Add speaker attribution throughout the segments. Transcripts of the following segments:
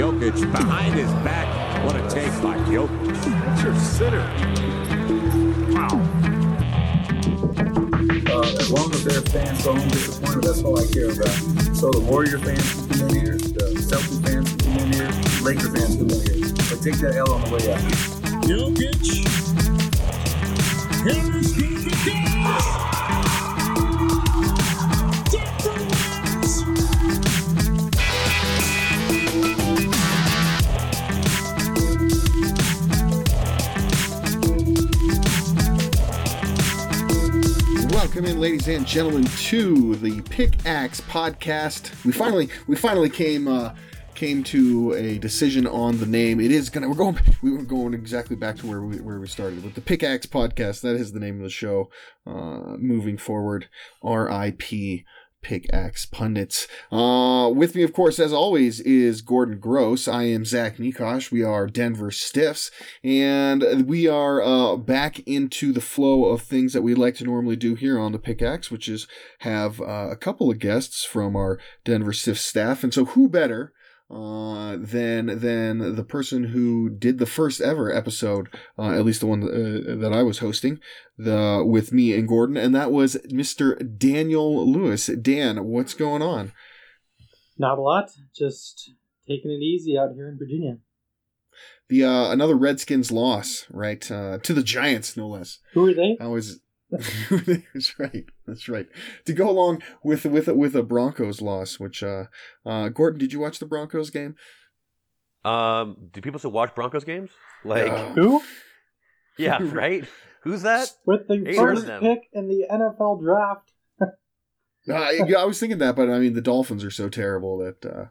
Speaker 1: Jokic behind his back. What a take by Jokic. That's your sitter. Wow.
Speaker 2: Uh, as long as their fans go home disappointed, that's all I care about. So the Warrior fans can come in here, the Celtics fans can come in here, Laker fans come in here. But take that L on the way out.
Speaker 1: Jokic. Here's Jokic.
Speaker 3: Welcome in, ladies and gentlemen, to the Pickaxe Podcast. We finally, we finally came, uh, came to a decision on the name. It is gonna. We're going. We were going exactly back to where we where we started with the Pickaxe Podcast. That is the name of the show. Uh, moving forward, R.I.P. Pickaxe Pundits. Uh, with me, of course, as always, is Gordon Gross. I am Zach Nikosh. We are Denver Stiffs, and we are uh, back into the flow of things that we like to normally do here on the Pickaxe, which is have uh, a couple of guests from our Denver Stiffs staff. And so, who better? Uh, than than the person who did the first ever episode, uh, at least the one uh, that I was hosting, the with me and Gordon, and that was Mr. Daniel Lewis. Dan, what's going on?
Speaker 4: Not a lot. Just taking it easy out here in Virginia.
Speaker 3: The uh, another Redskins loss, right? Uh, to the Giants, no less.
Speaker 4: Who are they?
Speaker 3: I was. that's right. That's right. To go along with with with a Broncos loss, which uh, uh, Gordon, did you watch the Broncos game?
Speaker 5: Um, do people still watch Broncos games? Like,
Speaker 3: Uh,
Speaker 4: Who?
Speaker 5: yeah, right? Who's that?
Speaker 4: With the
Speaker 5: Eight
Speaker 4: first pick in the NFL draft.
Speaker 3: Uh, I, I was thinking that, but I mean, the Dolphins are so terrible that uh,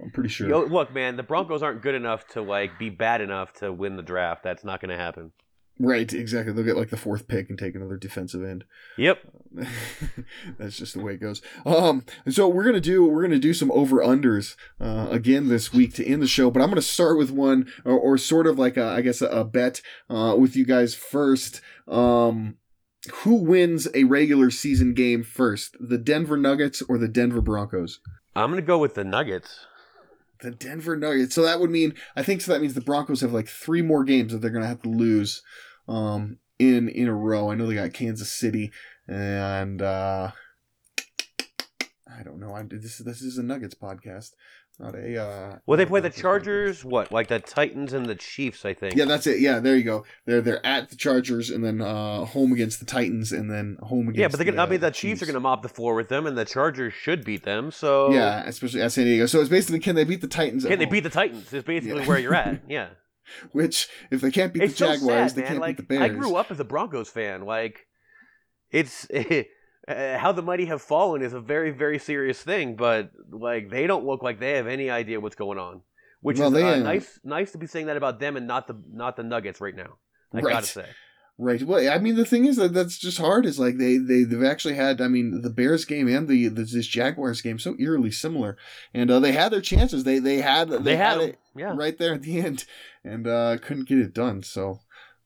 Speaker 3: I'm pretty sure.
Speaker 5: Yo, look, man, the Broncos aren't good enough to like be bad enough to win the draft. That's not going to happen.
Speaker 3: Right, exactly. They'll get like the fourth pick and take another defensive end.
Speaker 5: Yep.
Speaker 3: That's just the way it goes. Um, so we're gonna do we're gonna do some over unders uh, again this week to end the show. But I'm gonna start with one or, or sort of like a, I guess a, a bet uh, with you guys first. Um, who wins a regular season game first, the Denver Nuggets or the Denver Broncos?
Speaker 5: I'm going to go with the Nuggets.
Speaker 3: The Denver Nuggets. So that would mean I think so. That means the Broncos have like three more games that they're gonna have to lose um, in in a row. I know they got Kansas City and uh, I don't know. I'm this this is a Nuggets podcast, not a. Uh,
Speaker 5: Well, they play the. Chargers. What, like the Titans and the Chiefs? I think.
Speaker 3: Yeah, that's it. Yeah, there you go. They're they're at the Chargers and then uh, home against the Titans and then home against.
Speaker 5: Yeah, but they're gonna. I mean, the Chiefs are gonna mop the floor with them, and the Chargers should beat them. So
Speaker 3: Yeah, especially at San Diego. So it's basically can they beat the Titans? at
Speaker 5: can they
Speaker 3: home?
Speaker 5: beat the Titans? Is basically
Speaker 3: Yeah.
Speaker 5: where you're at. Yeah.
Speaker 3: Which if they can't beat
Speaker 5: it's
Speaker 3: the Jaguars,
Speaker 5: so sad,
Speaker 3: they
Speaker 5: man.
Speaker 3: can't
Speaker 5: like
Speaker 3: beat the Bears.
Speaker 5: I grew up as a Broncos fan. Like, it's uh, how the mighty have fallen is a very, very serious thing. But like, they don't look like they have any idea what's going on. Which
Speaker 3: Well,
Speaker 5: is
Speaker 3: they,
Speaker 5: uh,
Speaker 3: uh,
Speaker 5: nice, nice to be saying that about them and not the not the Nuggets right now. I
Speaker 3: Right.
Speaker 5: gotta say.
Speaker 3: Right. Well, I mean, the thing is that that's just hard. Is like they they they've actually had. I mean, the Bears game and the, the this Jaguars game so eerily similar, and uh, they had their chances. They they had they,
Speaker 5: They, had,
Speaker 3: had it
Speaker 5: Yeah.
Speaker 3: right there at the end, and uh, couldn't get it done. So,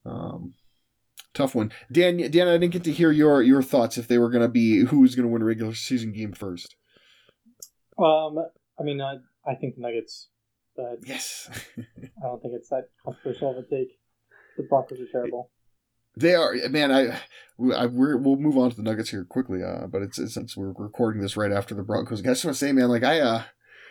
Speaker 3: um, tough one. Dan, Dan, I didn't get to hear your your thoughts if they were going to be who was going to win a regular season game first.
Speaker 4: Um, I mean, I, I think the Nuggets, but
Speaker 3: Yes,
Speaker 4: I don't think it's that controversial of a take. The Broncos are terrible.
Speaker 3: they are. Man, I, I we're, we'll move on to the Nuggets here quickly. Uh, but it's, it's since we're recording this right after the Broncos. I just want to say, man, like I uh,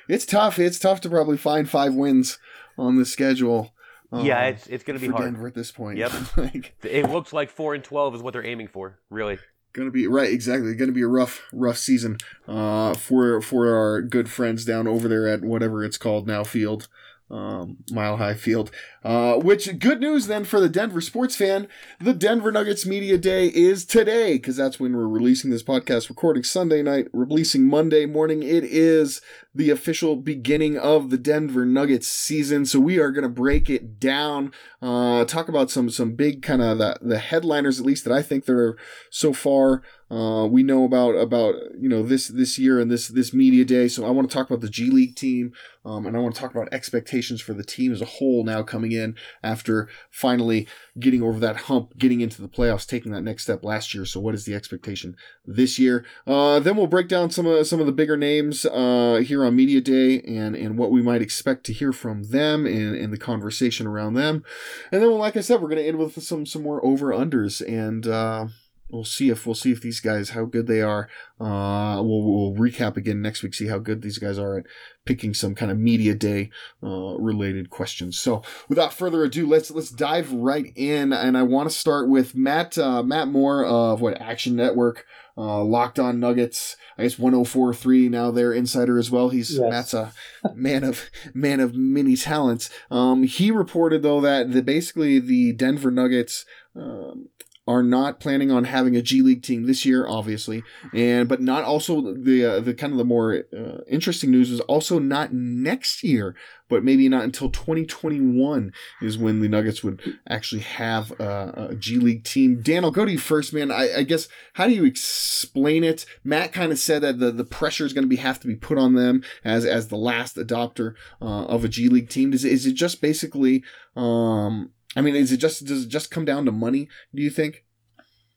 Speaker 3: it's tough. It's tough to probably find five wins on the schedule.
Speaker 5: Yeah,
Speaker 3: um,
Speaker 5: it's it's gonna be
Speaker 3: for
Speaker 5: hard.
Speaker 3: Denver at this point.
Speaker 5: Yep.
Speaker 3: like
Speaker 5: It looks like four and twelve is what they're aiming for. Really.
Speaker 3: gonna be right, exactly. Gonna be a rough, rough season uh, for for our good friends down over there at whatever it's called now, Field. um, Mile High Field. Uh, which good news then for the Denver sports fan. The Denver Nuggets Media Day is today because that's when we're releasing this podcast, recording Sunday night, releasing Monday morning. It is the official beginning of the Denver Nuggets season. So we are going to break it down, uh, talk about some some big kind of the, the headliners, at least that I think there are so far. Uh, we know about about you know this this year and this this media day. So I want to talk about the G League team, um, and I want to talk about expectations for the team as a whole now coming in after finally getting over that hump, getting into the playoffs, taking that next step last year. So what is the expectation this year? Uh, then we'll break down some of some of the bigger names uh, here on media day and and what we might expect to hear from them and, and the conversation around them. And then, like I said, we're going to end with some some more over unders and. Uh, we'll see if we'll see if these guys how good they are. Uh, we'll we'll recap again next week, see how good these guys are at picking some kind of media day uh, related questions. So without further ado, let's let's dive right in, and I want to start with Matt uh, Matt Moore of what Action Network. Uh, Locked on Nuggets, I guess 1043 now their insider as well. He's
Speaker 4: Yes.
Speaker 3: Matt's a man of man of many talents. Um, he reported though that the basically the Denver Nuggets um, are not planning on having a G League team this year, obviously, and but not also the uh, the kind of the more uh, interesting news is also not next year, but maybe not until 2021 is when the Nuggets would actually have a, a G League team. Dan, I'll go to you first, man. I, I guess how do you explain it? Matt kind of said that the, the pressure is going to be have to be put on them as as the last adopter uh, of a G League team. Is, is it just basically? Um, I mean, is it just does it just come down to money? Do you think?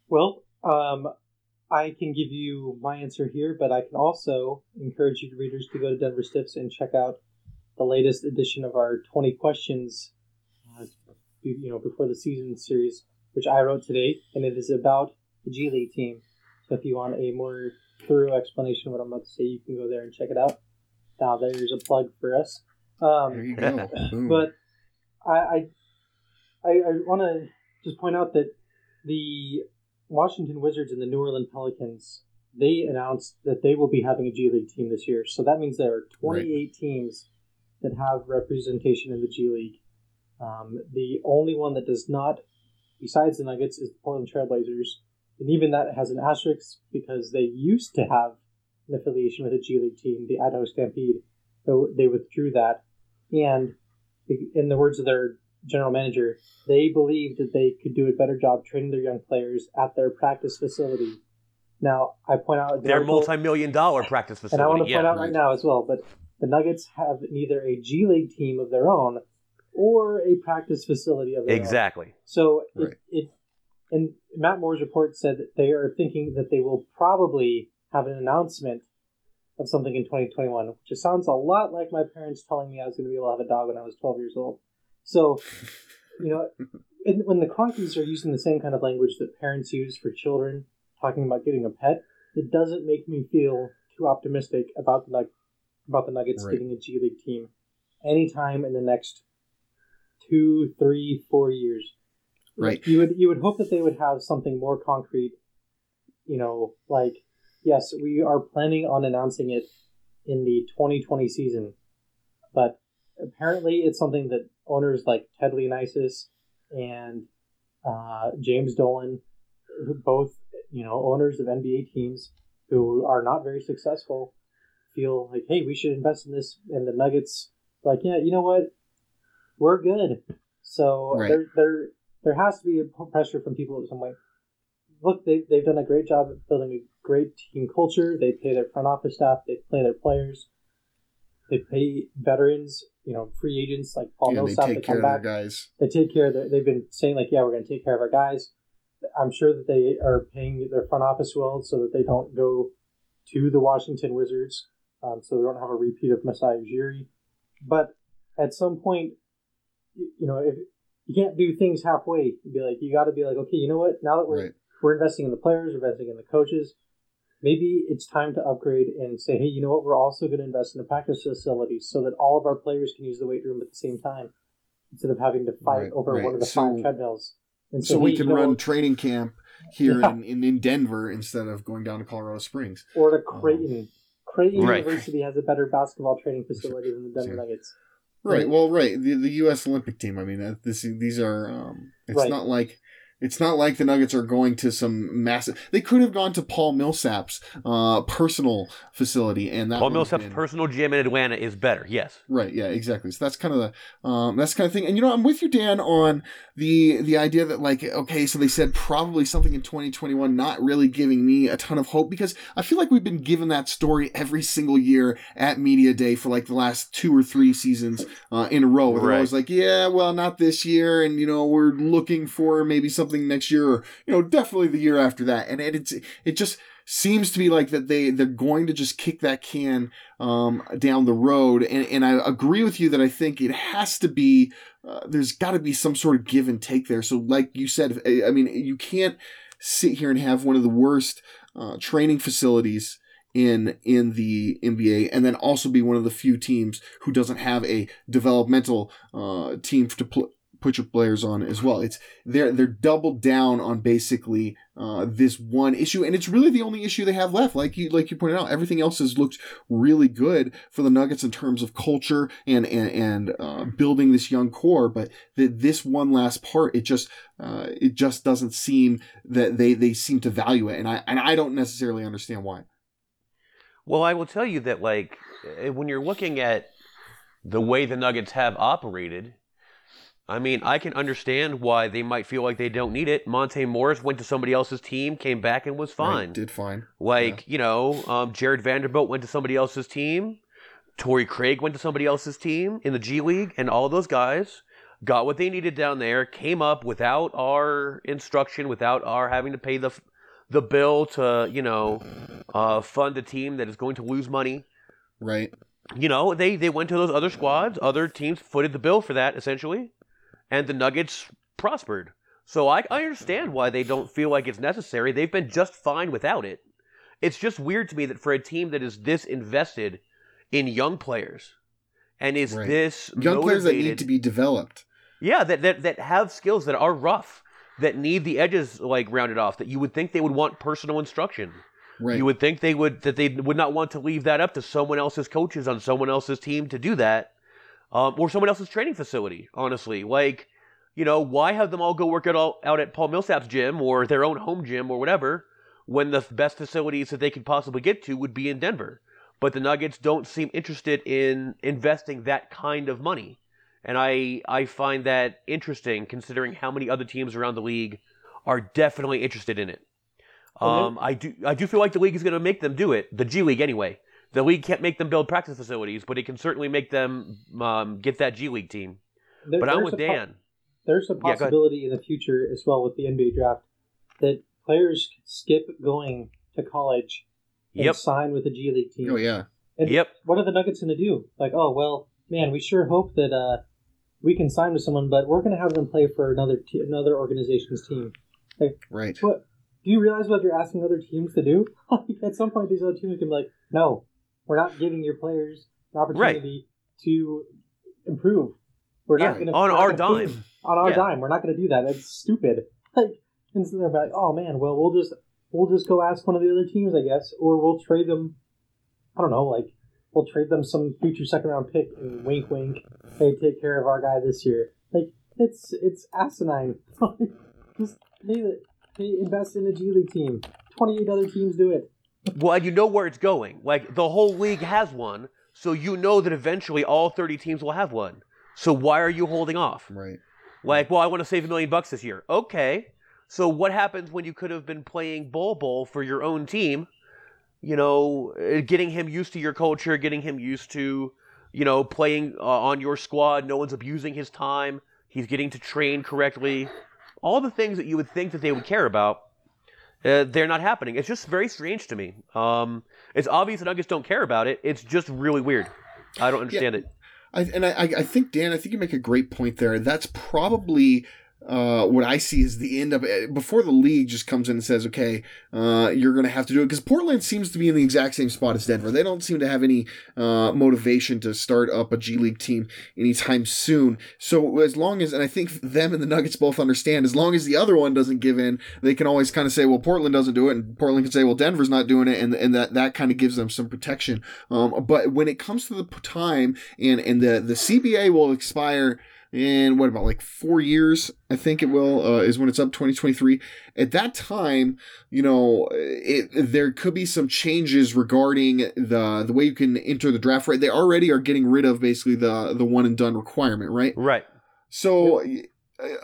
Speaker 4: Well, um, I can give you my answer here, but I can also encourage you readers to go to Denver Stiffs and check out the latest edition of our 20 questions, uh, you know, before the season series, which I wrote today, and it is about the G League team. So if you want a more thorough explanation of what I'm about to say, you can go there and check it out. Now there's a plug for us. Um,
Speaker 3: There you go.
Speaker 4: But I I, I, I want to just point out that the Washington Wizards and the New Orleans Pelicans they announced that they will be having a G League team this year. So that means there are 28 teams that have representation in the G League. Um, the only one that does not, besides the Nuggets, is the Portland Trailblazers, and even that has an asterisk because they used to have an affiliation with a G League team, the Idaho Stampede, though they withdrew that. And in the words of their general manager, they believed that they could do a better job training their young players at their practice facility. Now, I point out
Speaker 5: Their
Speaker 4: article-
Speaker 5: multi-million dollar practice facility.
Speaker 4: and I want to
Speaker 5: yeah.
Speaker 4: point out
Speaker 3: right.
Speaker 4: right now as well, but the Nuggets have neither a G League team of their own or a practice facility of their own.
Speaker 5: Exactly.
Speaker 4: So
Speaker 3: Right.
Speaker 4: it, it and Matt Moore's report said that they are thinking that they will probably have an announcement of something in 2021, which sounds a lot like my parents telling me I was going to be able to have a dog when I was 12 years old. So, you know, and when the Kroenkes are using the same kind of language that parents use for children, talking about getting a pet, it doesn't make me feel too optimistic about the Nug- about the Nuggets
Speaker 3: Right.
Speaker 4: getting a G League team anytime in the next two, three, four years.
Speaker 3: Right.
Speaker 4: You would you would hope that they would have something more concrete. You know, like yes, we are planning on announcing it in the 2020 season, but apparently it's something that owners like Ted Leonsis and uh, James Dolan, who both you know owners of NBA teams who are not very successful, feel like, hey, we should invest in this. And the Nuggets, like, yeah, you know what, we're good. So
Speaker 3: Right.
Speaker 4: there, there, there has to be a pressure from people in some way. Look, they, they've done a great job of building a great team culture. They pay their front office staff. They pay their players. They pay veterans, you know, free agents like Paul
Speaker 3: yeah, they
Speaker 4: Millsap to
Speaker 3: take
Speaker 4: come
Speaker 3: care of their guys.
Speaker 4: they take care of their, they've been saying like yeah we're going to take care of our guys i'm sure that they are paying their front office well so that they don't go to the washington wizards um, so they don't have a repeat of Masai Ujiri. but at some point you, you know if you can't do things halfway you'd be like you got to be like okay you know what now that we're
Speaker 3: Right.
Speaker 4: we're investing in the players we're investing in the coaches maybe it's time to upgrade and say hey you know what we're also going to invest in the practice facilities so that all of our players can use the weight room at the same time instead of having to fight
Speaker 3: Right,
Speaker 4: over
Speaker 3: right.
Speaker 4: one of the
Speaker 3: So-
Speaker 4: five treadmills. And
Speaker 3: So we
Speaker 4: hey,
Speaker 3: can
Speaker 4: you know,
Speaker 3: run training camp here
Speaker 4: Yeah.
Speaker 3: in, in, in Denver instead of going down to Colorado Springs.
Speaker 4: or to Creighton. Creighton
Speaker 5: Right.
Speaker 4: University has a better basketball training facility than the Denver
Speaker 3: Sure.
Speaker 4: Nuggets.
Speaker 3: Right. Well, right. The the U.S. Olympic team. I mean, this these are. Um, it's
Speaker 4: Right.
Speaker 3: not like. It's not like the Nuggets are going to some massive. They could have gone to Paul Millsap's uh, personal facility, and that
Speaker 5: Paul Millsap's
Speaker 3: been-
Speaker 5: personal gym in Atlanta is better. Yes.
Speaker 3: Right. Yeah. Exactly. So that's kind of the um, that's kind of thing. And you know, I'm with you, Dan, on the the idea that like, okay, so they said probably something in 2021, not really giving me a ton of hope because I feel like we've been given that story every single year at media day for like the last two or three seasons uh, in a row. Where they're always like, yeah, well, not this year, and you know, we're looking for maybe something next year, or you know, definitely the year after that. And it, it's it just seems to be like that they they're going to just kick that can um, down the road. And, and I agree with you that I think it has to be, uh, there's got to be some sort of give and take there. So, like you said, I I mean, you can't sit here and have one of the worst uh, training facilities in in the NBA, and then also be one of the few teams who doesn't have a developmental uh, team to pl- put your players on as well. It's they're they're doubled down on basically uh, this one issue, and it's really the only issue they have left. Like you like you pointed out, everything else has looked really good for the Nuggets in terms of culture and and, and uh, building this young core. But the, this one last part, it just uh, it just doesn't seem that they they seem to value it, and I and I don't necessarily understand why.
Speaker 5: Well, I will tell you that, like, eh, when you're looking at the way the Nuggets have operated, I mean, I can understand why they might feel like they don't need it. Monte Morris went to somebody else's team, came back, and was fine.
Speaker 3: Right, did fine.
Speaker 5: Like, you know, um, Jarred Vanderbilt went to somebody else's team. Torrey Craig went to somebody else's team in the G League, and all those guys got what they needed down there, came up without our instruction, without our having to pay the the bill to, you know, uh, fund a team that is going to lose money.
Speaker 3: Right.
Speaker 5: You know, they, they went to those other squads, other teams footed the bill for that, essentially, and the Nuggets prospered. So I, I understand why they don't feel like it's necessary. They've been just fine without it. It's just weird to me that for a team that is this invested in young players and is
Speaker 3: Right.
Speaker 5: this
Speaker 3: Young players that need to be developed.
Speaker 5: yeah, that, that that have skills that are rough, that need the edges like rounded off. That you would think they would want personal instruction.
Speaker 3: Right.
Speaker 5: You would think they would that they would not want to leave that up to someone else's coaches on someone else's team to do that, um, or someone else's training facility. Honestly, like you know, why have them all go work out all, out at Paul Millsap's gym or their own home gym or whatever, when the best facilities that they could possibly get to would be in Denver? But the Nuggets don't seem interested in investing that kind of money. And I I find that interesting considering how many other teams around the league are definitely interested in it. Um, I do I do feel like the league is going to make them do it. The G League anyway. The league can't make them build practice facilities, but it can certainly make them um, get that G League team.
Speaker 4: There-
Speaker 5: But I'm with
Speaker 4: a po-
Speaker 5: Dan.
Speaker 4: there's a
Speaker 5: go ahead.
Speaker 4: possibility in the future as well with the NBA draft that players skip going to college and
Speaker 5: Yep.
Speaker 4: sign with a G League team.
Speaker 3: oh yeah.
Speaker 4: And
Speaker 5: Yep.
Speaker 4: What are the Nuggets going to do? Like, oh well, man, we sure hope that uh, we can sign with someone, but we're going to have them play for another te- another organization's team.
Speaker 3: Right.
Speaker 4: What? Do you realize what you're asking other teams to do? At some point, these other teams can be like, no, we're not giving your players an opportunity to improve. We're
Speaker 5: Yeah,
Speaker 4: not going to
Speaker 5: on our dime.
Speaker 4: On our
Speaker 5: Yeah.
Speaker 4: dime, we're not going to do that. That's stupid. Like, and so they're like, oh man, well we'll just we'll just go ask one of the other teams, I guess, or we'll trade them. I don't know, like we'll trade them some future second round pick. And wink, wink. Hey, take care of our guy this year. Like it's it's asinine. just pay the pay, invest in a G League team. Twenty eight other teams do it.
Speaker 5: Well, and you know where it's going. Like the whole league has one, so you know that eventually all 30 teams will have one. So why are you holding off?
Speaker 3: Right.
Speaker 5: Like, well, I want to save a million bucks this year. Okay. So what happens when you could have been playing Bol Bol for your own team? You know, uh, getting him used to your culture, getting him used to, you know, playing uh, on your squad. No one's abusing his time. He's getting to train correctly. All the things that you would think that they would care about, uh, they're not happening. It's just very strange to me. Um, it's obvious the Nuggets don't care about it. It's just really weird. I don't understand it.
Speaker 3: I, and I I think Dan, I think you make a great point there. That's probably uh, what I see is the end of it before the league just comes in and says, okay, uh, you're going to have to do it. Because Portland seems to be in the exact same spot as Denver. They don't seem to have any uh, motivation to start up a G League team anytime soon. So as long as, and I think them and the Nuggets both understand, as long as the other one doesn't give in, they can always kind of say, well, Portland doesn't do it. And Portland can say, well, Denver's not doing it. And, and that, that kind of gives them some protection. Um, but when it comes to the time and, and the, the CBA will expire in what about like four years i think it will uh, is when it's up 2023 at that time you know it, there could be some changes regarding the the way you can enter the draft right? They already are getting rid of basically the the one and done requirement right?
Speaker 5: Right.
Speaker 3: so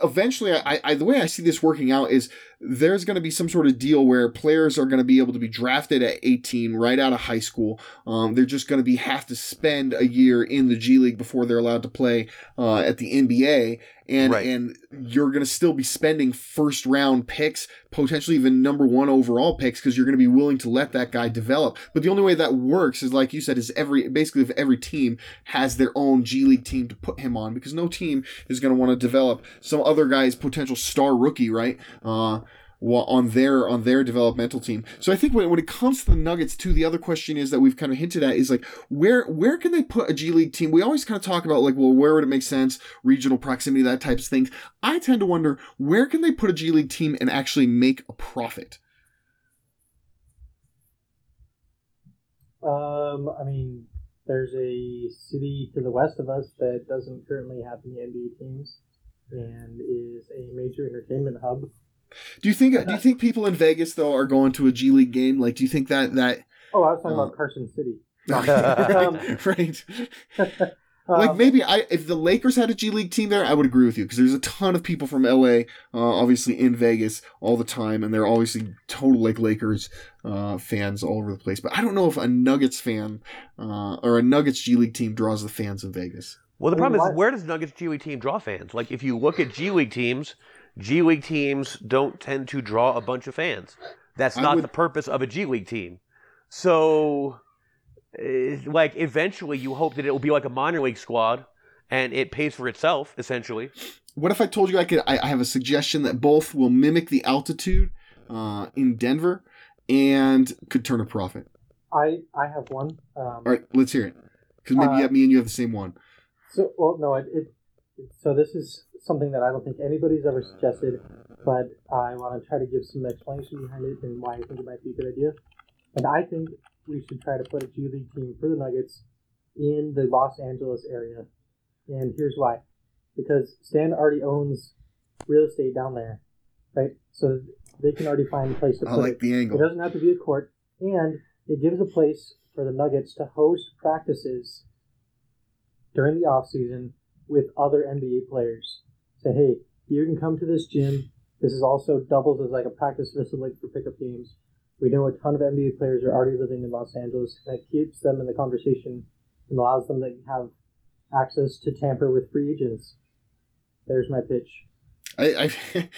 Speaker 3: eventually I, I the way i see this working out is there's going to be some sort of deal where players are going to be able to be drafted at 18 right out of high school. Um, they're just going to be have to spend a year in the g league before they're allowed to play uh, at the nba and
Speaker 5: Right.
Speaker 3: and you're going to still be spending first round picks potentially even number one overall picks because you're going to be willing to let that guy develop. But the only way that works is like you said is every basically if every team has their own g league team to put him on because no team is going to want to develop some other guy's potential star rookie right? Uh on their on their developmental team. So I think when, when it comes to the Nuggets too, the other question is that we've kind of hinted at is like where where can they put a G League team? We always kind of talk about like well where would it make sense, regional proximity, that types of things. I tend to wonder where can they put a G League team and actually make a profit.
Speaker 4: Um, I mean, there's a city to the west of us that doesn't currently have any NBA teams and is a major entertainment hub.
Speaker 3: Do you think do you think people in Vegas though are going to a G League game? Like do you think that that
Speaker 4: Oh, I was talking
Speaker 3: Uh,
Speaker 4: about Carson City.
Speaker 3: right, right. like
Speaker 4: Um,
Speaker 3: maybe I if the Lakers had a G League team there, I would agree with you because there's a ton of people from LA, uh, obviously in Vegas all the time, and they're obviously total like Lakers uh, fans all over the place. But I don't know if a Nuggets fan uh, or a Nuggets G League team draws the fans in Vegas.
Speaker 5: Well, the
Speaker 4: I mean,
Speaker 5: problem is where does Nuggets G League team draw fans? Like if you look at G League teams, G League teams don't tend to draw a bunch of fans. That's not
Speaker 3: would-
Speaker 5: the purpose of a G League team. So, eh, like eventually, you hope that it will be like a minor league squad, and it pays for itself essentially.
Speaker 3: What if I told you I could? I, I have a suggestion that both will mimic the altitude uh, in Denver and could turn a profit.
Speaker 4: I I have one. Um,
Speaker 3: All right, let's hear it. Because maybe
Speaker 4: Uh,
Speaker 3: you have me and you have the same one.
Speaker 4: So, well, no, it, it. So this is something that I don't think anybody's ever suggested, but I want to try to give some explanation behind it and why I think it might be a good idea. And I think we should try to put a G League team for the Nuggets in the Los Angeles area. And here's why: because Stan already owns real estate down there, right? So they can already find a place to
Speaker 3: I
Speaker 4: put
Speaker 3: like
Speaker 4: it.
Speaker 3: the
Speaker 4: It doesn't have to be a court, and it gives a place for the Nuggets to host practices during the off season with other NBA players. Say, hey, you can come to this gym. This is also doubles as like a practice facility for pickup games. We know a ton of NBA players are already living in Los Angeles. and That keeps them in the conversation and allows them to have access to tamper with free agents. There's my pitch.
Speaker 3: I, I,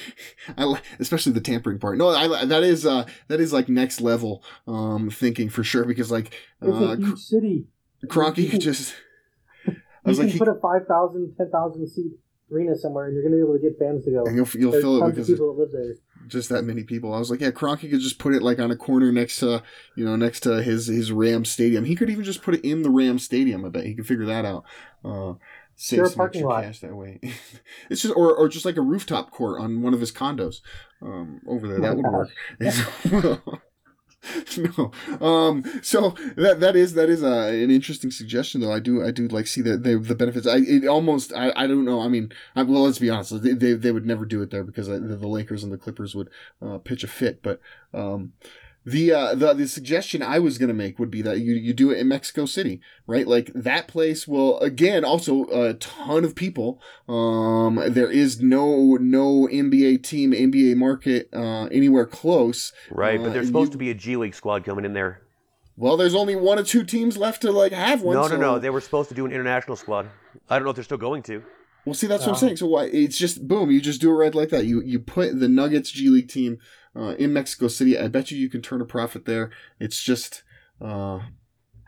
Speaker 3: I especially the tampering part. No, I, that is uh that is like next level um thinking for sure because like uh,
Speaker 4: city.
Speaker 3: Could just. I
Speaker 4: You
Speaker 3: was
Speaker 4: can
Speaker 3: he,
Speaker 4: put a 5,000, 10,000 seat arena somewhere and you're going to be able to get fans to go.
Speaker 3: and you'll you'll
Speaker 4: There's
Speaker 3: fill it because
Speaker 4: people that live there.
Speaker 3: just that many people. I was like, yeah, Kroenke could just put it like on a corner next to you know next to his his Ram Stadium. He could even just put it in the Ram Stadium. I bet he could figure that out. Uh, save
Speaker 4: Sure,
Speaker 3: some
Speaker 4: parking
Speaker 3: extra
Speaker 4: lot.
Speaker 3: cash that way. it's just or or just like a rooftop court on one of his condos um over there. That would work. no. Um so that that is that is uh, an interesting suggestion though. I do i do like see that they the benefits. I it almost i i don't know. I mean I, well let's be honest. They, they, they would never do it there because uh, the, the lakers and the clippers would uh, pitch a fit. But um the, uh, the the suggestion I was gonna make would be that you, you do it in Mexico City, right? Like that place will again also a ton of people. Um, there is no no NBA team NBA market uh, anywhere close.
Speaker 5: Right,
Speaker 3: Uh,
Speaker 5: but there's
Speaker 3: and
Speaker 5: supposed
Speaker 3: you-
Speaker 5: to be a G League squad coming in there.
Speaker 3: Well, there's only one or two teams left to like have one.
Speaker 5: No,
Speaker 3: so-
Speaker 5: no, no. They were supposed to do an international squad. I don't know if they're still going to.
Speaker 3: Well, see, that's what I'm
Speaker 4: Oh.
Speaker 3: saying. So why? It's just boom. You just do it right like that. You you put the Nuggets G League team uh, in Mexico City. I bet you you can turn a profit there. It's just. Uh,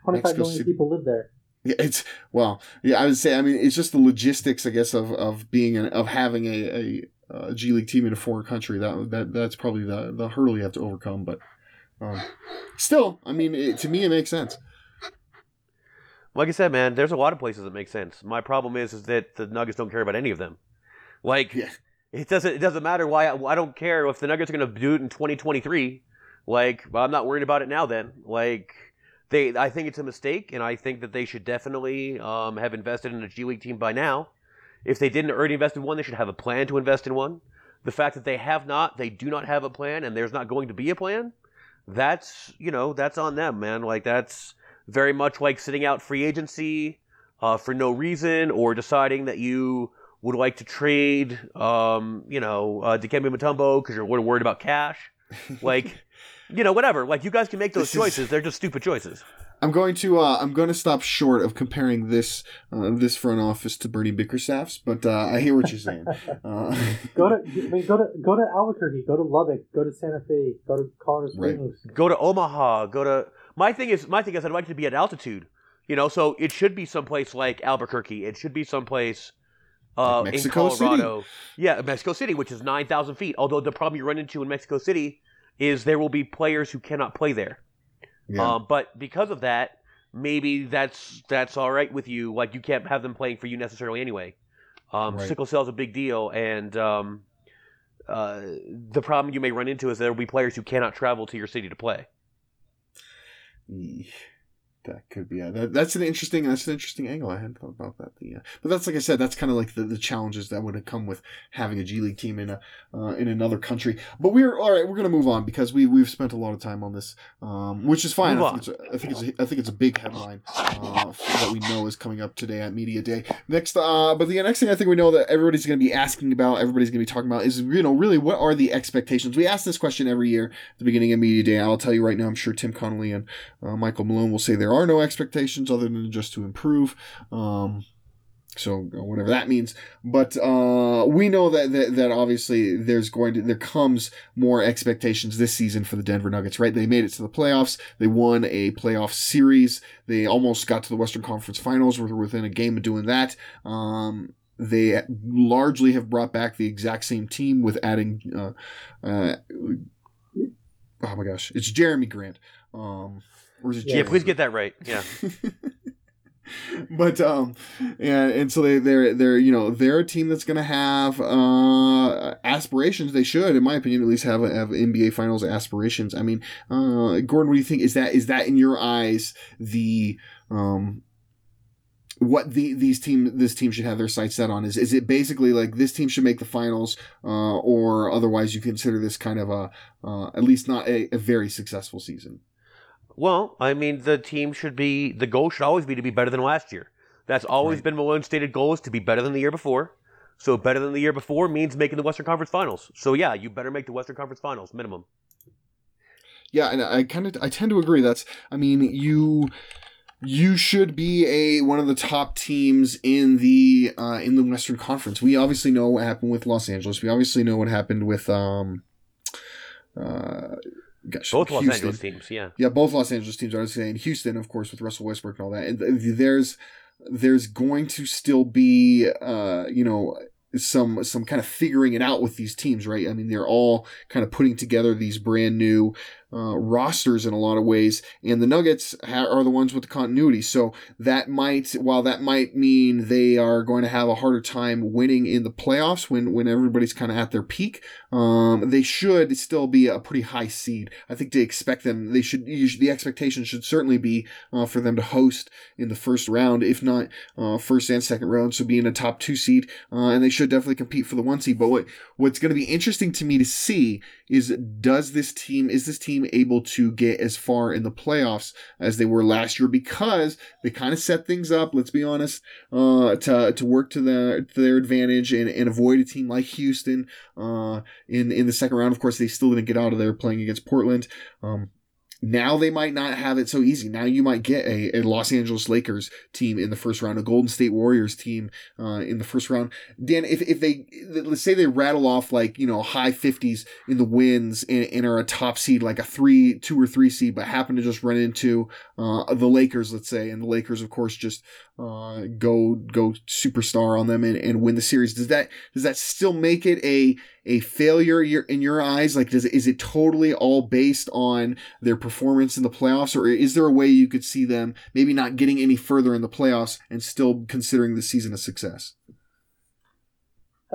Speaker 4: 25
Speaker 3: Mexico
Speaker 4: million
Speaker 3: City.
Speaker 4: people live there.
Speaker 3: Yeah, it's well, yeah. I would say, I mean, it's just the logistics, I guess, of of being an, of having a, a a G League team in a foreign country. That that that's probably the the hurdle you have to overcome. But um, still, I mean, it, to me, it makes sense.
Speaker 5: Like I said, man, there's a lot of places that make sense. My problem is is that the Nuggets don't care about any of them. Like
Speaker 3: Yeah.
Speaker 5: it doesn't it doesn't matter why I, I don't care if the Nuggets are going to do it in 2023. Like I'm not worried about it now. Then like they I think it's a mistake, and I think that they should definitely um, have invested in a G League team by now. If they didn't already invest in one, they should have a plan to invest in one. The fact that they have not, they do not have a plan, and there's not going to be a plan. That's you know that's on them, man. Like that's very much like sitting out free agency uh, for no reason, or deciding that you would like to trade, um, you know, uh, Dikembe Mutombo because you're worried about cash. Like, you know, whatever. Like you guys can make those
Speaker 3: This is-
Speaker 5: choices. They're just stupid choices.
Speaker 3: I'm going to uh, I'm going to stop short of comparing this uh, this front office to Bernie Bickerstaff's, but uh, I hear what you're saying. Uh,
Speaker 4: Go to I mean, go to go to Albuquerque, go to Lubbock, go to Santa Fe, go to Colorado
Speaker 3: Right.
Speaker 4: Springs.
Speaker 5: Go to Omaha. Go to my thing is my thing is I'd like to be at altitude. You know, so it should be someplace like Albuquerque. It should be someplace uh,
Speaker 3: Like
Speaker 5: in
Speaker 3: Mexico City.
Speaker 5: Colorado. Yeah, Mexico City, which is nine thousand feet. Although the problem you run into in Mexico City is there will be players who cannot play there.
Speaker 3: yeah.
Speaker 5: Um, but because of that, maybe that's that's all right with you. Like you can't have them playing for you necessarily anyway. Um,
Speaker 3: Right.
Speaker 5: Sickle cell is a big deal, and um, uh, the problem you may run into is there will be players who cannot travel to your city to play.
Speaker 3: Yeah, That could be yeah. That, that's an interesting that's an interesting angle. I hadn't thought about that. The, uh, but that's like I said, that's kind of like the, the challenges that would have come with having a G League team in a uh, in another country. But we're all right. We're gonna move on because we we've spent a lot of time on this, um, which is fine. I think, it's a, I think it's a, I think it's a big headline uh, that we know is coming up today at Media Day. Next, uh, but the next thing I think we know that everybody's gonna be asking about, everybody's gonna be talking about is you know really what are the expectations? We ask this question every year at the beginning of Media Day. I'll tell you right now. I'm sure Tim Connolly and uh, Michael Malone will say there are no expectations other than just to improve. Um, so whatever that means, but uh, we know that, that that obviously there's going to there comes more expectations this season for the Denver Nuggets. Right? They made it to the playoffs. They won a playoff series. They almost got to the Western Conference Finals. Were within a game of doing that. Um, they largely have brought back the exact same team with adding. Uh, uh, oh my gosh, it's Jerami Grant. Um,
Speaker 4: Yeah,
Speaker 5: Yeah, please get that right. Yeah.
Speaker 3: but um and and so they they're they're you know they're a team that's going to have uh aspirations. They should in my opinion at least have have NBA finals aspirations. I mean uh gordon what do you think? Is that is that in your eyes the um what the these team this team should have their sights set on? Is is it basically like this team should make the finals uh or otherwise you consider this kind of a uh at least not a, a very successful season
Speaker 5: Well, I mean, the team should be the goal should always be to be better than last year. That's always
Speaker 3: Right.
Speaker 5: been Malone's stated goal is to be better than the year before. So better than the year before means making the Western Conference Finals. So yeah, you better make the Western Conference Finals minimum.
Speaker 3: Yeah, and I kind of I tend to agree. That's I mean you you should be a one of the top teams in the uh, in the Western Conference. We obviously know what happened with Los Angeles. We obviously know what happened with um uh gosh,
Speaker 5: Both Los
Speaker 3: Houston.
Speaker 5: Angeles teams, yeah.
Speaker 3: Yeah, both Los Angeles teams. I was saying Houston, of course, with Russell Westbrook and all that. And there's there's going to still be uh you know some some kind of figuring it out with these teams, right? I mean, they're all kind of putting together these brand new uh, rosters in a lot of ways, and the Nuggets ha- are the ones with the continuity. So that might, while that might mean they are going to have a harder time winning in the playoffs when when everybody's kind of at their peak, um, they should still be a pretty high seed. I think to expect them, they should the expectation should certainly be uh, for them to host in the first round, if not uh, first and second round. So be in a top two seed, uh, and they should definitely compete for the one seed. But what what's going to be interesting to me to see is does this team is this team able to get as far in the playoffs as they were last year because they kind of set things up. Let's be honest, uh, to to work to their to their advantage and, and avoid a team like Houston. Uh, in in the second round. Of course, they still didn't get out of there playing against Portland. Um, now they might not have it so easy. Now you might get a, a Los Angeles Lakers team in the first round, a Golden State Warriors team uh, in the first round. Dan, if, if they let's say they rattle off like you know high fifties in the wins and, and are a top seed, like a three, two or three seed, but happen to just run into uh, the Lakers, let's say, and the Lakers, of course, just uh, go go superstar on them and, and win the series. Does that does that still make it a a failure in your eyes? Like, does is it totally all based on their performance in the playoffs, or is there a way you could see them maybe not getting any further in the playoffs and still considering the season a success?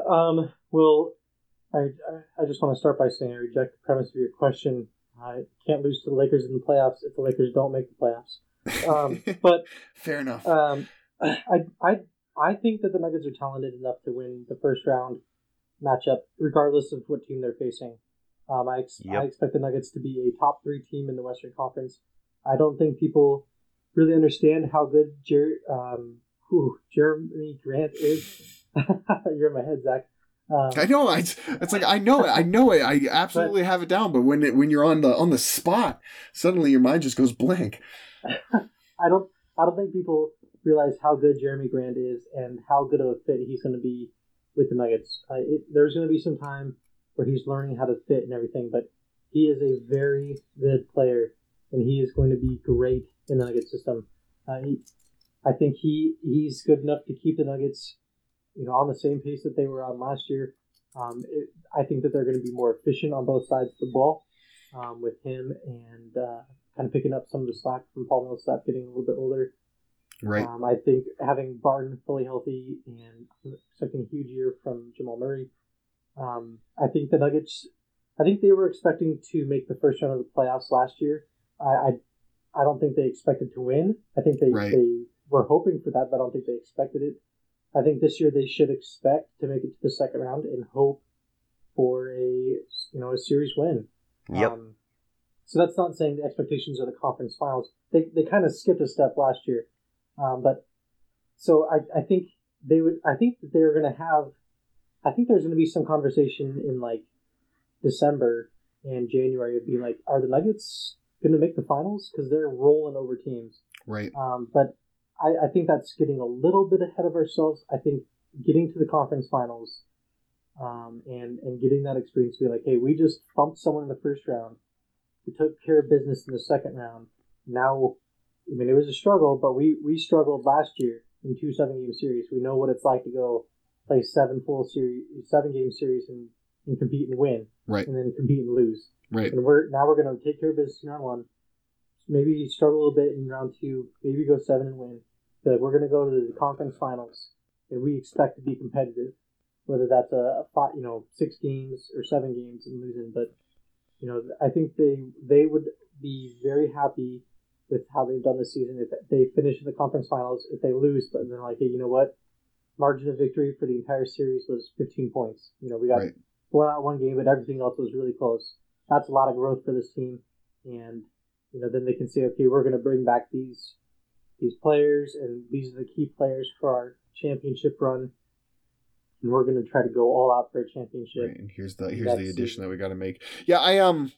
Speaker 4: Um. Well, I I just want to start by saying I reject the premise of your question. I can't lose to the Lakers in the playoffs if the Lakers don't make the playoffs. Um, but
Speaker 3: fair enough.
Speaker 4: Um, I I I think that the Nuggets are talented enough to win the first round matchup, regardless of what team they're facing. Um, I, ex- yep. I expect the Nuggets to be a top three team in the Western Conference. I don't think people really understand how good Jer- um, whew, Jerami Grant is. You're in my head, Zach.
Speaker 3: Um, I know. I, it's like I know it. I know it. I absolutely but, have it down. But when it, when you're on the on the spot, suddenly your mind just goes blank.
Speaker 4: I don't. I don't think people realize how good Jerami Grant is and how good of a fit he's going to be with the Nuggets. Uh, it, there's going to be some time where he's learning how to fit and everything, but he is a very good player, and he is going to be great in the Nuggets system. Uh, he, I think he he's good enough to keep the Nuggets, you know, on the same pace that they were on last year. Um, it, I think that they're going to be more efficient on both sides of the ball um, with him and uh, kind of picking up some of the slack from Paul Millsap getting a little bit older.
Speaker 3: Right.
Speaker 4: Um, I think having Barton fully healthy and expecting a huge year from Jamal Murray. Um, I think the Nuggets. I think they were expecting to make the first round of the playoffs last year. I, I, I don't think they expected to win. I think they right. they were hoping for that, but I don't think they expected it. I think this year they should expect to make it to the second round and hope for a you know a series win.
Speaker 5: Yep. Um,
Speaker 4: so that's not saying the expectations are the conference finals. They they kind of skipped a step last year. Um, but so I, I think they would I think that they're going to have I think there's going to be some conversation in like December and January of being like, are the Nuggets going to make the finals because they're rolling over teams,
Speaker 3: right?
Speaker 4: Um, but I, I think that's getting a little bit ahead of ourselves. I think getting to the conference finals um, and and getting that experience, to be like, hey, we just thumped someone in the first round, we took care of business in the second round. Now I mean, it was a struggle, but we, we struggled last year in two seven game series. We know what it's like to go play seven full series, seven game series, and, and compete and win,
Speaker 3: right?
Speaker 4: And then compete and lose,
Speaker 3: right?
Speaker 4: And we're now we're going to take care of business in round one. Maybe struggle a little bit in round two. Maybe go seven and win. But we're going to go to the conference finals, and we expect to be competitive. Whether that's a, a five, you know, six games or seven games and losing, but you know, I think they they would be very happy with how they've done this season. If they finish in the conference finals, if they lose, but they're like, hey, you know what? Margin of victory for the entire series was 15 points. You know, we got right. blown out one game, but everything else was really close. That's a lot of growth for this team, and you know, then they can say, okay, we're going to bring back these these players, and these are the key players for our championship run and we're going to try to go all out for a championship.
Speaker 3: Right, and here's the here's the addition that we got to make. Yeah, I um,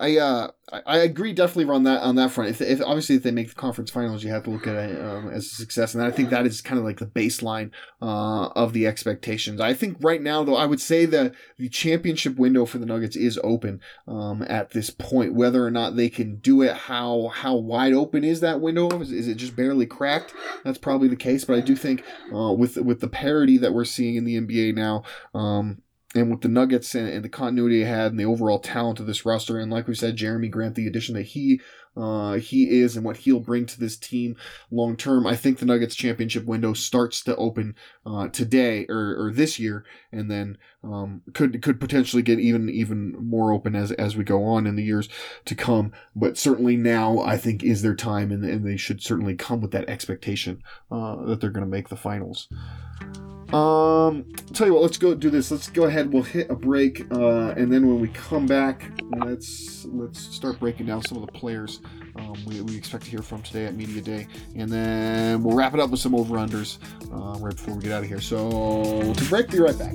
Speaker 3: I uh, I agree definitely on that on that front. If, if obviously if they make the conference finals, you have to look at it um, as a success, and I think that is kind of like the baseline uh, of the expectations. I think right now, though, I would say that the championship window for the Nuggets is open um, at this point. Whether or not they can do it, how how wide open is that window? Is, is it just barely cracked? That's probably the case, but I do think uh, with with the parity that we're seeing in the NBA now. Um, and with the Nuggets and, and, the continuity it had and the overall talent of this roster, and like we said, Jerami Grant, the addition that he uh, he is and what he'll bring to this team long term, I think the Nuggets championship window starts to open uh, today or, or this year, and then um, could could potentially get even even more open as as we go on in the years to come. But certainly now, I think is their time, and, and they should certainly come with that expectation uh, that they're going to make the finals. Um, tell you what, let's go do this. Let's go ahead. We'll hit a break, uh, and then when we come back, let's let's start breaking down some of the players um, we, we expect to hear from today at media day, and then we'll wrap it up with some over unders uh, right before we get out of here. So to break, be right back.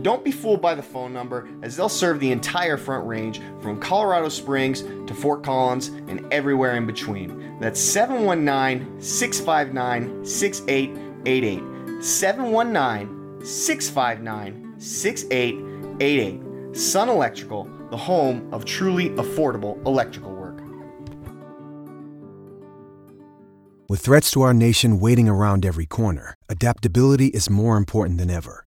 Speaker 6: Don't be fooled by the phone number, as they'll serve the entire Front Range from Colorado Springs to Fort Collins and everywhere in between. That's 719 659 6888. 719 659 6888. Sun Electrical, the home of truly affordable electrical work.
Speaker 7: With threats to our nation waiting around every corner, adaptability is more important than ever.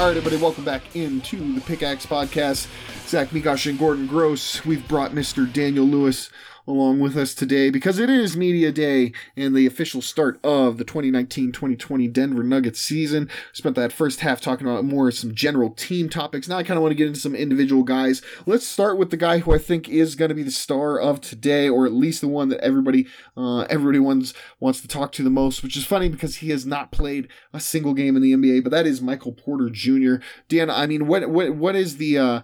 Speaker 3: All right, everybody, welcome back into the Pickaxe Podcast. Zach Mikash and Gordon Gross. We've brought Mr. Daniel Lewis along with us today because it is Media Day and the official start of the 2019-2020 Denver Nuggets season. Spent that first half talking about more some general team topics. Now I kind of want to get into some individual guys. Let's start with the guy who I think is going to be the star of today, or at least the one that everybody uh, everybody wants wants to talk to the most. Which is funny because he has not played a single game in the NBA, but that is Michael Porter Jr. Dan, I mean, what what what is the uh,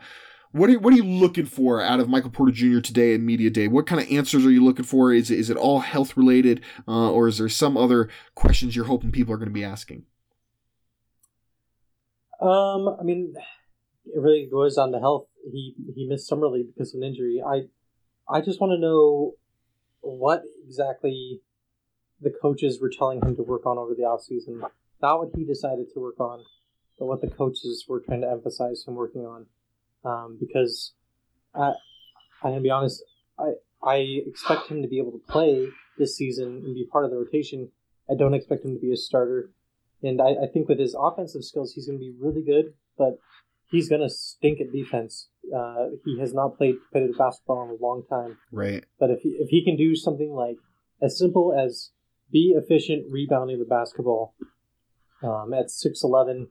Speaker 3: what are, what are you looking for out of Michael Porter Jr. today in Media Day? What kind of answers are you looking for? Is it, is it all health related, uh, or is there some other questions you're hoping people are going to be asking?
Speaker 4: Um, I mean, it really goes on to health. He he missed summer league because of an injury. I I just want to know what exactly the coaches were telling him to work on over the offseason. Not what he decided to work on, but what the coaches were trying to emphasize him working on um, because I, I'm gonna be honest, I I expect him to be able to play this season and be part of the rotation. I don't expect him to be a starter, and I, I think with his offensive skills, he's gonna be really good, but he's gonna stink at defense. Uh, he has not played competitive basketball in a long time,
Speaker 3: Right.
Speaker 4: but if he, if he can do something like as simple as be efficient rebounding the basketball um, at six eleven,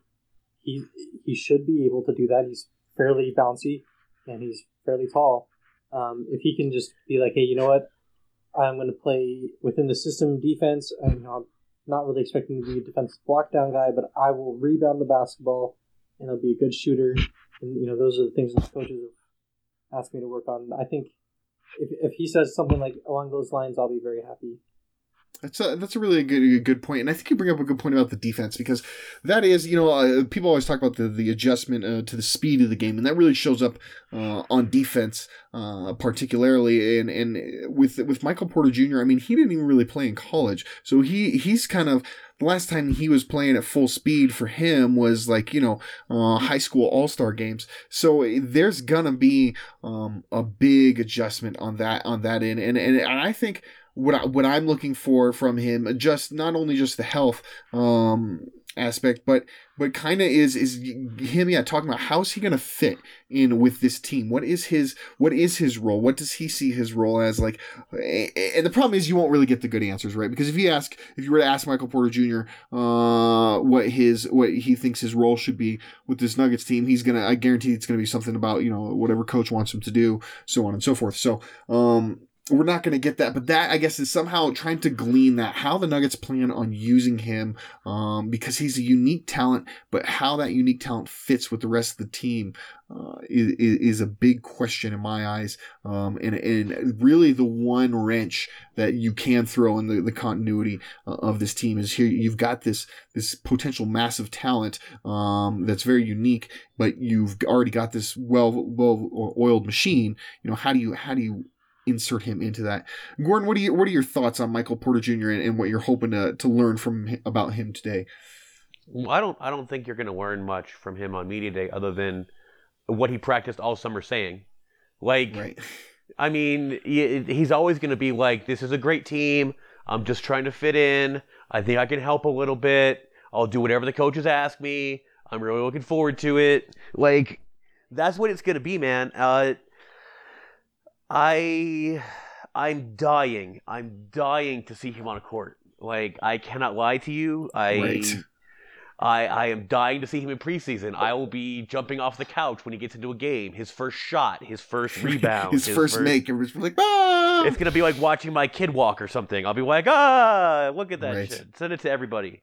Speaker 4: he he should be able to do that. He's fairly bouncy and he's fairly tall. Um, if he can just be like, hey, you know what, I'm going to play within the system defense. I'm not really expecting to be a defensive block down guy, but I will rebound the basketball and I'll be a good shooter. And you know, those are the things that coaches have asked me to work on. I think if if he says something like along those lines, I'll be very happy.
Speaker 3: That's a, that's a really good good point, and I think you bring up a good point about the defense because that is, you know, uh, people always talk about the the adjustment uh, to the speed of the game, and that really shows up uh, on defense, uh, particularly. And and with with Michael Porter Jr., I mean, he didn't even really play in college, so he he's kind of the last time he was playing at full speed for him was like you know uh, high school all star games. So there's gonna be um, a big adjustment on that on that end, and and, and I think what I, what I'm looking for from him, just not only just the health um, aspect, but but kind of is is him yeah talking about how's he gonna fit in with this team? What is his what is his role? What does he see his role as? Like, and the problem is you won't really get the good answers, right? Because if you ask if you were to ask Michael Porter Jr. Uh, what his what he thinks his role should be with this Nuggets team, he's gonna I guarantee it's gonna be something about you know whatever coach wants him to do, so on and so forth. So um we're not going to get that, but that I guess is somehow trying to glean that how the Nuggets plan on using him, um, because he's a unique talent, but how that unique talent fits with the rest of the team uh, is, is a big question in my eyes, um, and and really the one wrench that you can throw in the, the continuity uh, of this team is here. You've got this this potential massive talent um, that's very unique, but you've already got this well well oiled machine. You know how do you how do you insert him into that. Gordon, what are you, what are your thoughts on Michael Porter Jr. and, and what you're hoping to, to learn from about him today?
Speaker 5: I don't I don't think you're going to learn much from him on media day other than what he practiced all summer saying. Like,
Speaker 3: right.
Speaker 5: I mean, he's always going to be like, "This is a great team. I'm just trying to fit in. I think I can help a little bit. I'll do whatever the coaches ask me. I'm really looking forward to it." Like, that's what it's going to be, man. Uh, I I'm dying. I'm dying to see him on a court. Like I cannot lie to you. I right. I I am dying to see him in preseason. I will be jumping off the couch when he gets into a game. His first shot, his first rebound,
Speaker 3: his, his, first, first make. It was like ah!
Speaker 5: It's gonna be like watching my kid walk or something. I'll be like, ah, look at that right. shit. Send it to everybody.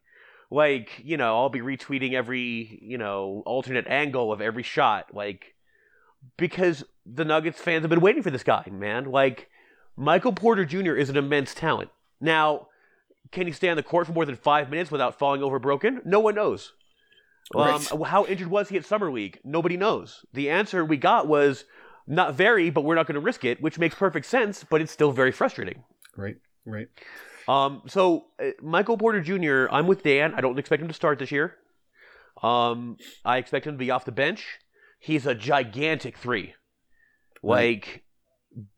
Speaker 5: Like you know, I'll be retweeting every you know alternate angle of every shot. Like because the Nuggets fans have been waiting for this guy, man. Like, Michael Porter Jr. is an immense talent. Now, can he stay on the court for more than five minutes without falling over broken? No one knows. Right. Um, how injured was he at Summer League? Nobody knows. The answer we got was not very, but we're not going to risk it, which makes perfect sense, but it's still very frustrating.
Speaker 3: Right, right.
Speaker 5: Um, so, uh, Michael Porter Jr., I'm with Dan. I don't expect him to start this year. Um, I expect him to be off the bench. He's a gigantic three like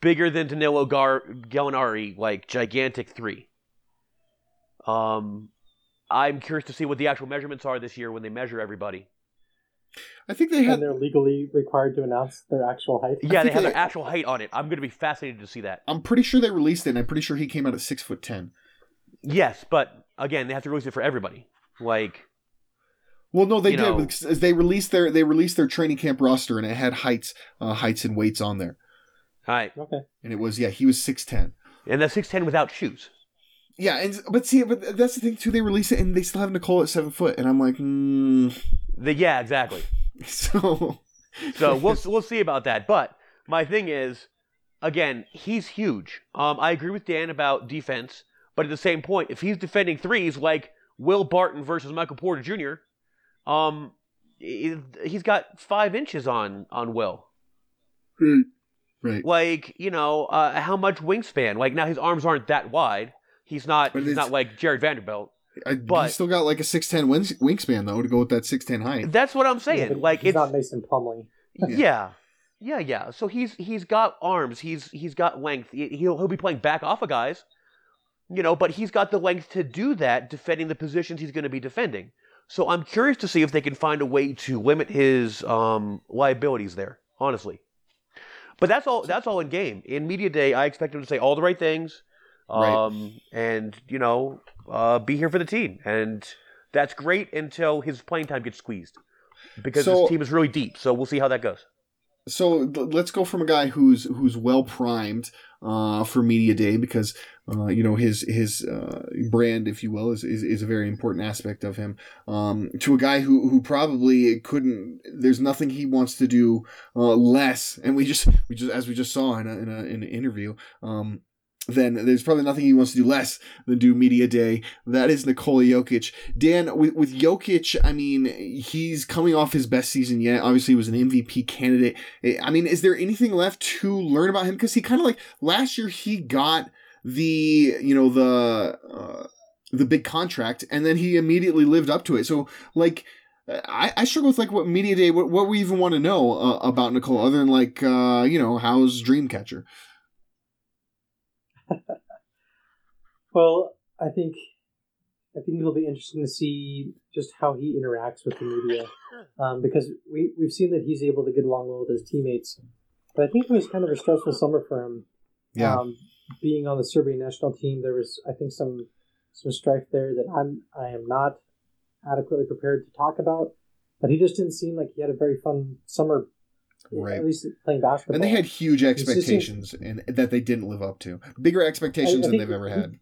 Speaker 5: bigger than Danilo Gar- Gallinari, like gigantic three. Um, I'm curious to see what the actual measurements are this year when they measure everybody.
Speaker 3: I think they have.
Speaker 4: And they're legally required to announce their actual height.
Speaker 5: Yeah, they have they... their actual height on it. I'm going to be fascinated to see that.
Speaker 3: I'm pretty sure they released it. and I'm pretty sure he came out at six foot ten.
Speaker 5: Yes, but again, they have to release it for everybody. Like,
Speaker 3: well, no, they did. Know, they released their they released their training camp roster, and it had heights, uh, heights and weights on there.
Speaker 5: Hi.
Speaker 4: Okay.
Speaker 3: And it was yeah, he was six ten.
Speaker 5: And that's six ten without shoes.
Speaker 3: Yeah, and but see, but that's the thing too. They release it, and they still have Nikola at seven foot, and I'm like, mm.
Speaker 5: the, yeah, exactly.
Speaker 3: So,
Speaker 5: so we'll we'll see about that. But my thing is, again, he's huge. Um, I agree with Dan about defense, but at the same point, if he's defending threes like Will Barton versus Michael Porter Jr., um, he's got five inches on on Will.
Speaker 3: Right. Right.
Speaker 5: Like you know, uh, how much wingspan? Like now his arms aren't that wide. He's not. But he's not like Jarred Vanderbilt.
Speaker 3: I, but he's still got like a six ten wingspan though to go with that six ten height.
Speaker 5: That's what I'm saying. Yeah, like
Speaker 4: he's
Speaker 5: it's
Speaker 4: not Mason Plumlee.
Speaker 5: yeah. Yeah, yeah. So he's he's got arms. He's he's got length. He'll he'll be playing back off of guys, you know. But he's got the length to do that, defending the positions he's going to be defending. So I'm curious to see if they can find a way to limit his um, liabilities there. Honestly, but that's all. That's all in game. In media day, I expect him to say all the right things, um, right. and you know, uh, be here for the team. And that's great until his playing time gets squeezed because so, this team is really deep. So we'll see how that goes.
Speaker 3: So let's go from a guy who's who's well primed uh, for media day because uh, you know his his uh, brand, if you will, is, is, is a very important aspect of him. Um, to a guy who who probably couldn't. There's nothing he wants to do uh, less, and we just we just as we just saw in a, in, a, in an interview. Um, then there's probably nothing he wants to do less than do media day. That is Nikola Jokic. Dan, with, with Jokic, I mean, he's coming off his best season yet. Obviously, he was an MVP candidate. I mean, is there anything left to learn about him? Because he kind of like last year, he got the you know the uh, the big contract, and then he immediately lived up to it. So like. I, I struggle with like what media day, what, what we even want to know uh, about Nikola, other than like uh, you know how's Dreamcatcher.
Speaker 4: well, I think I think it'll be interesting to see just how he interacts with the media, um, because we we've seen that he's able to get along well with his teammates. But I think it was kind of a stressful summer for him.
Speaker 3: Yeah. Um,
Speaker 4: being on the Serbian national team, there was I think some some strife there that I'm I am not adequately prepared to talk about. But he just didn't seem like he had a very fun summer
Speaker 3: Right.
Speaker 4: At least playing basketball.
Speaker 3: And they had huge expectations and that they didn't live up to. Bigger expectations
Speaker 4: I- I
Speaker 3: than they've ever
Speaker 4: he-
Speaker 3: had.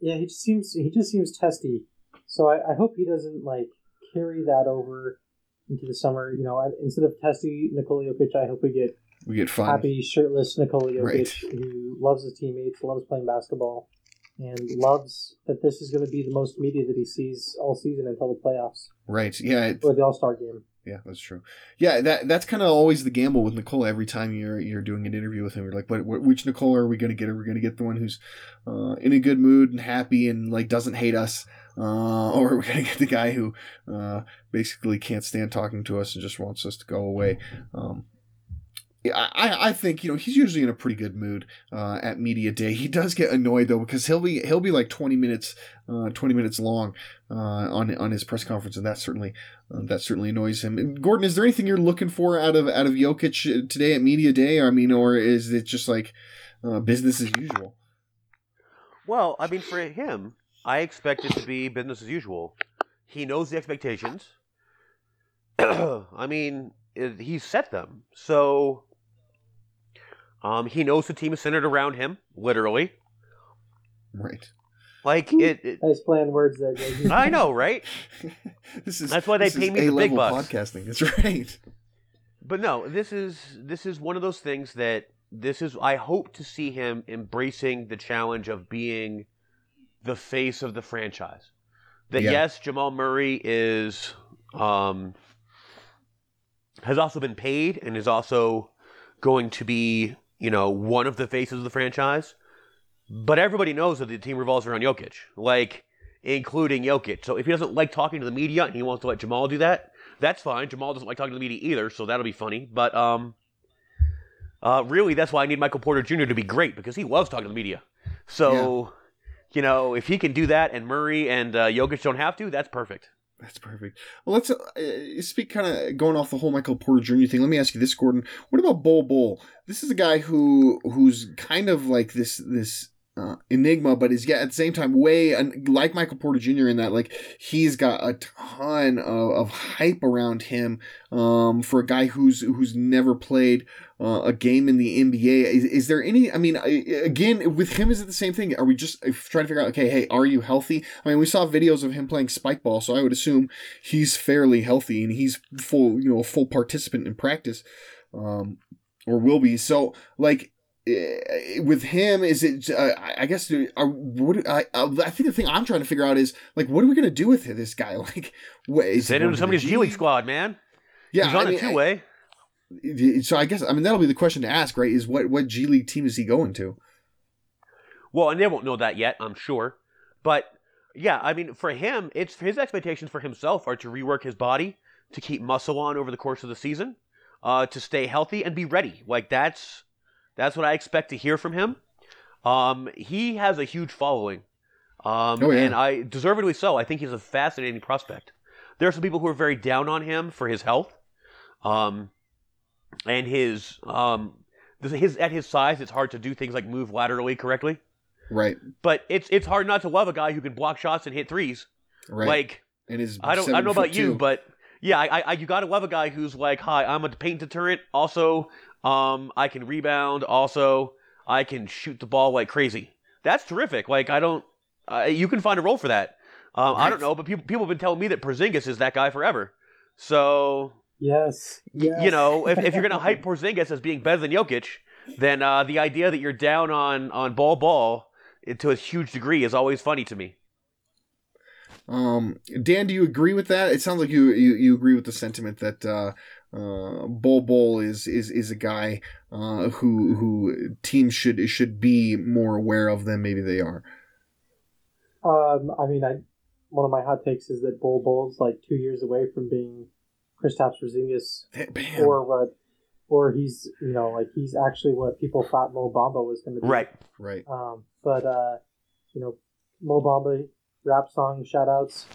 Speaker 4: Yeah, he just seems he just seems testy. So I, I hope he doesn't like carry that over into the summer. You know, I, instead of testy Nikola Jokic, I hope we get
Speaker 3: We get fun.
Speaker 4: happy shirtless Nikola Jokic
Speaker 3: Right.
Speaker 4: who loves his teammates, loves playing basketball, and loves that this is going to be the most media that he sees all season until the playoffs
Speaker 3: Right. Yeah. it-
Speaker 4: or the All Star game.
Speaker 3: Yeah, that's true. Yeah, that that's kind of always the gamble with Nikola. Every time you're you're doing an interview with him, you're like, "What? what which Nikola are we going to get? Are we going to get the one who's uh, in a good mood and happy and like doesn't hate us, uh, or are we going to get the guy who uh, basically can't stand talking to us and just wants us to go away?" Um, I, I think you know he's usually in a pretty good mood uh, at media day. He does get annoyed though because he'll be he'll be like twenty minutes, uh, twenty minutes long uh, on on his press conference, and that certainly uh, that certainly annoys him. And Gordon, is there anything you're looking for out of out of Jokic today at media day? I mean, or is it just like uh, business as usual?
Speaker 5: Well, I mean, for him, I expect it to be business as usual. He knows the expectations. I mean, he set them. So um, he knows the team is centered around him, literally.
Speaker 3: Right.
Speaker 5: Like it. it
Speaker 4: Nice playing words there, Greg.
Speaker 5: I know, right?
Speaker 3: This is
Speaker 5: That's why they
Speaker 3: this
Speaker 5: pay
Speaker 3: is
Speaker 5: me the big bucks.
Speaker 3: Podcasting. That's right.
Speaker 5: But no, this is this is one of those things that this is. I hope to see him embracing the challenge of being the face of the franchise. That
Speaker 3: Yeah.
Speaker 5: yes, Jamal Murray is um, has also been paid and is also going to be you know one of the faces of the franchise. But everybody knows that the team revolves around Jokic, like including Jokic. So if he doesn't like talking to the media and he wants to let Jamal do that, that's fine. Jamal doesn't like talking to the media either, so that'll be funny. But um, uh, really, that's why I need Michael Porter Jr. to be great because he loves talking to the media. So, you know, if he can do that and Murray and uh, Jokic don't have to, that's perfect.
Speaker 3: That's perfect. Well, let's uh, speak kind of going off the whole Michael Porter Jr. thing. Let me ask you this, Gordon. What about Bol Bol? This is a guy who who's kind of like this this uh, enigma, but is yet at the same time way like Michael Porter Jr. in that like he's got a ton of, of hype around him um, for a guy who's who's never played uh, a game in the NBA. Is, is there any? I mean, I- again, with him, is it the same thing? Are we just trying to figure out? Okay, hey, are you healthy? I mean, we saw videos of him playing spike ball, so I would assume he's fairly healthy and he's full, you know, a full participant in practice, um, or will be. So, like. Eh, With him, is it? Uh, I guess. Are, what I, I I think the thing I'm trying to figure out is like, what are we gonna do with this guy? Like, what, is he
Speaker 5: Send him
Speaker 3: going
Speaker 5: to somebody's G League squad, man.
Speaker 3: Yeah,
Speaker 5: He's on
Speaker 3: I
Speaker 5: a
Speaker 3: mean, I-
Speaker 5: two way.
Speaker 3: so I guess I mean that'll be the question to ask, right? Is what what G League team is he going to?
Speaker 5: Well, and they won't know that yet, I'm sure. But yeah, I mean, for him, it's his expectations for himself are to rework his body, to keep muscle on over the course of the season, uh, to stay healthy and be ready. Like that's that's what I expect to hear from him. Um, he has a huge following, um,
Speaker 3: Oh, yeah.
Speaker 5: and I deservedly so. I think he's a fascinating prospect. There are some people who are very down on him for his health, um, and his um, his at his size, it's hard to do things like move laterally correctly.
Speaker 3: Right,
Speaker 5: But it's it's hard not to love a guy who can block shots and hit threes.
Speaker 3: right.
Speaker 5: Like
Speaker 3: and his
Speaker 5: I don't I don't know about
Speaker 3: foot
Speaker 5: you, but yeah, I, I you gotta love a guy who's like, hi, I'm a paint deterrent. Also, um, I can rebound. Also, I can shoot the ball like crazy. That's terrific. Like I don't, uh, you can find a role for that. Um, I don't know, but people people have been telling me that Porzingis is that guy forever. So
Speaker 4: Yes. yes.
Speaker 5: you know, if, if you're gonna hype Porzingis as being better than Jokic, then uh, the idea that you're down on on Bol Bol to a huge degree is always funny to me.
Speaker 3: Um, Dan, do you agree with that? It sounds like you you, you agree with the sentiment that uh, uh, Bol Bol is is is a guy uh, who who teams should should be more aware of than maybe they are.
Speaker 4: Um, I mean, I one of my hot takes is that Bol Bol's like two years away from being Kristaps Porzingis,
Speaker 3: Bam.
Speaker 4: or what, or he's you know like he's actually what people thought Mo Bamba was going to be.
Speaker 5: Right.
Speaker 3: right.
Speaker 4: Um, but uh, you know, Mo Bamba rap song shout outs,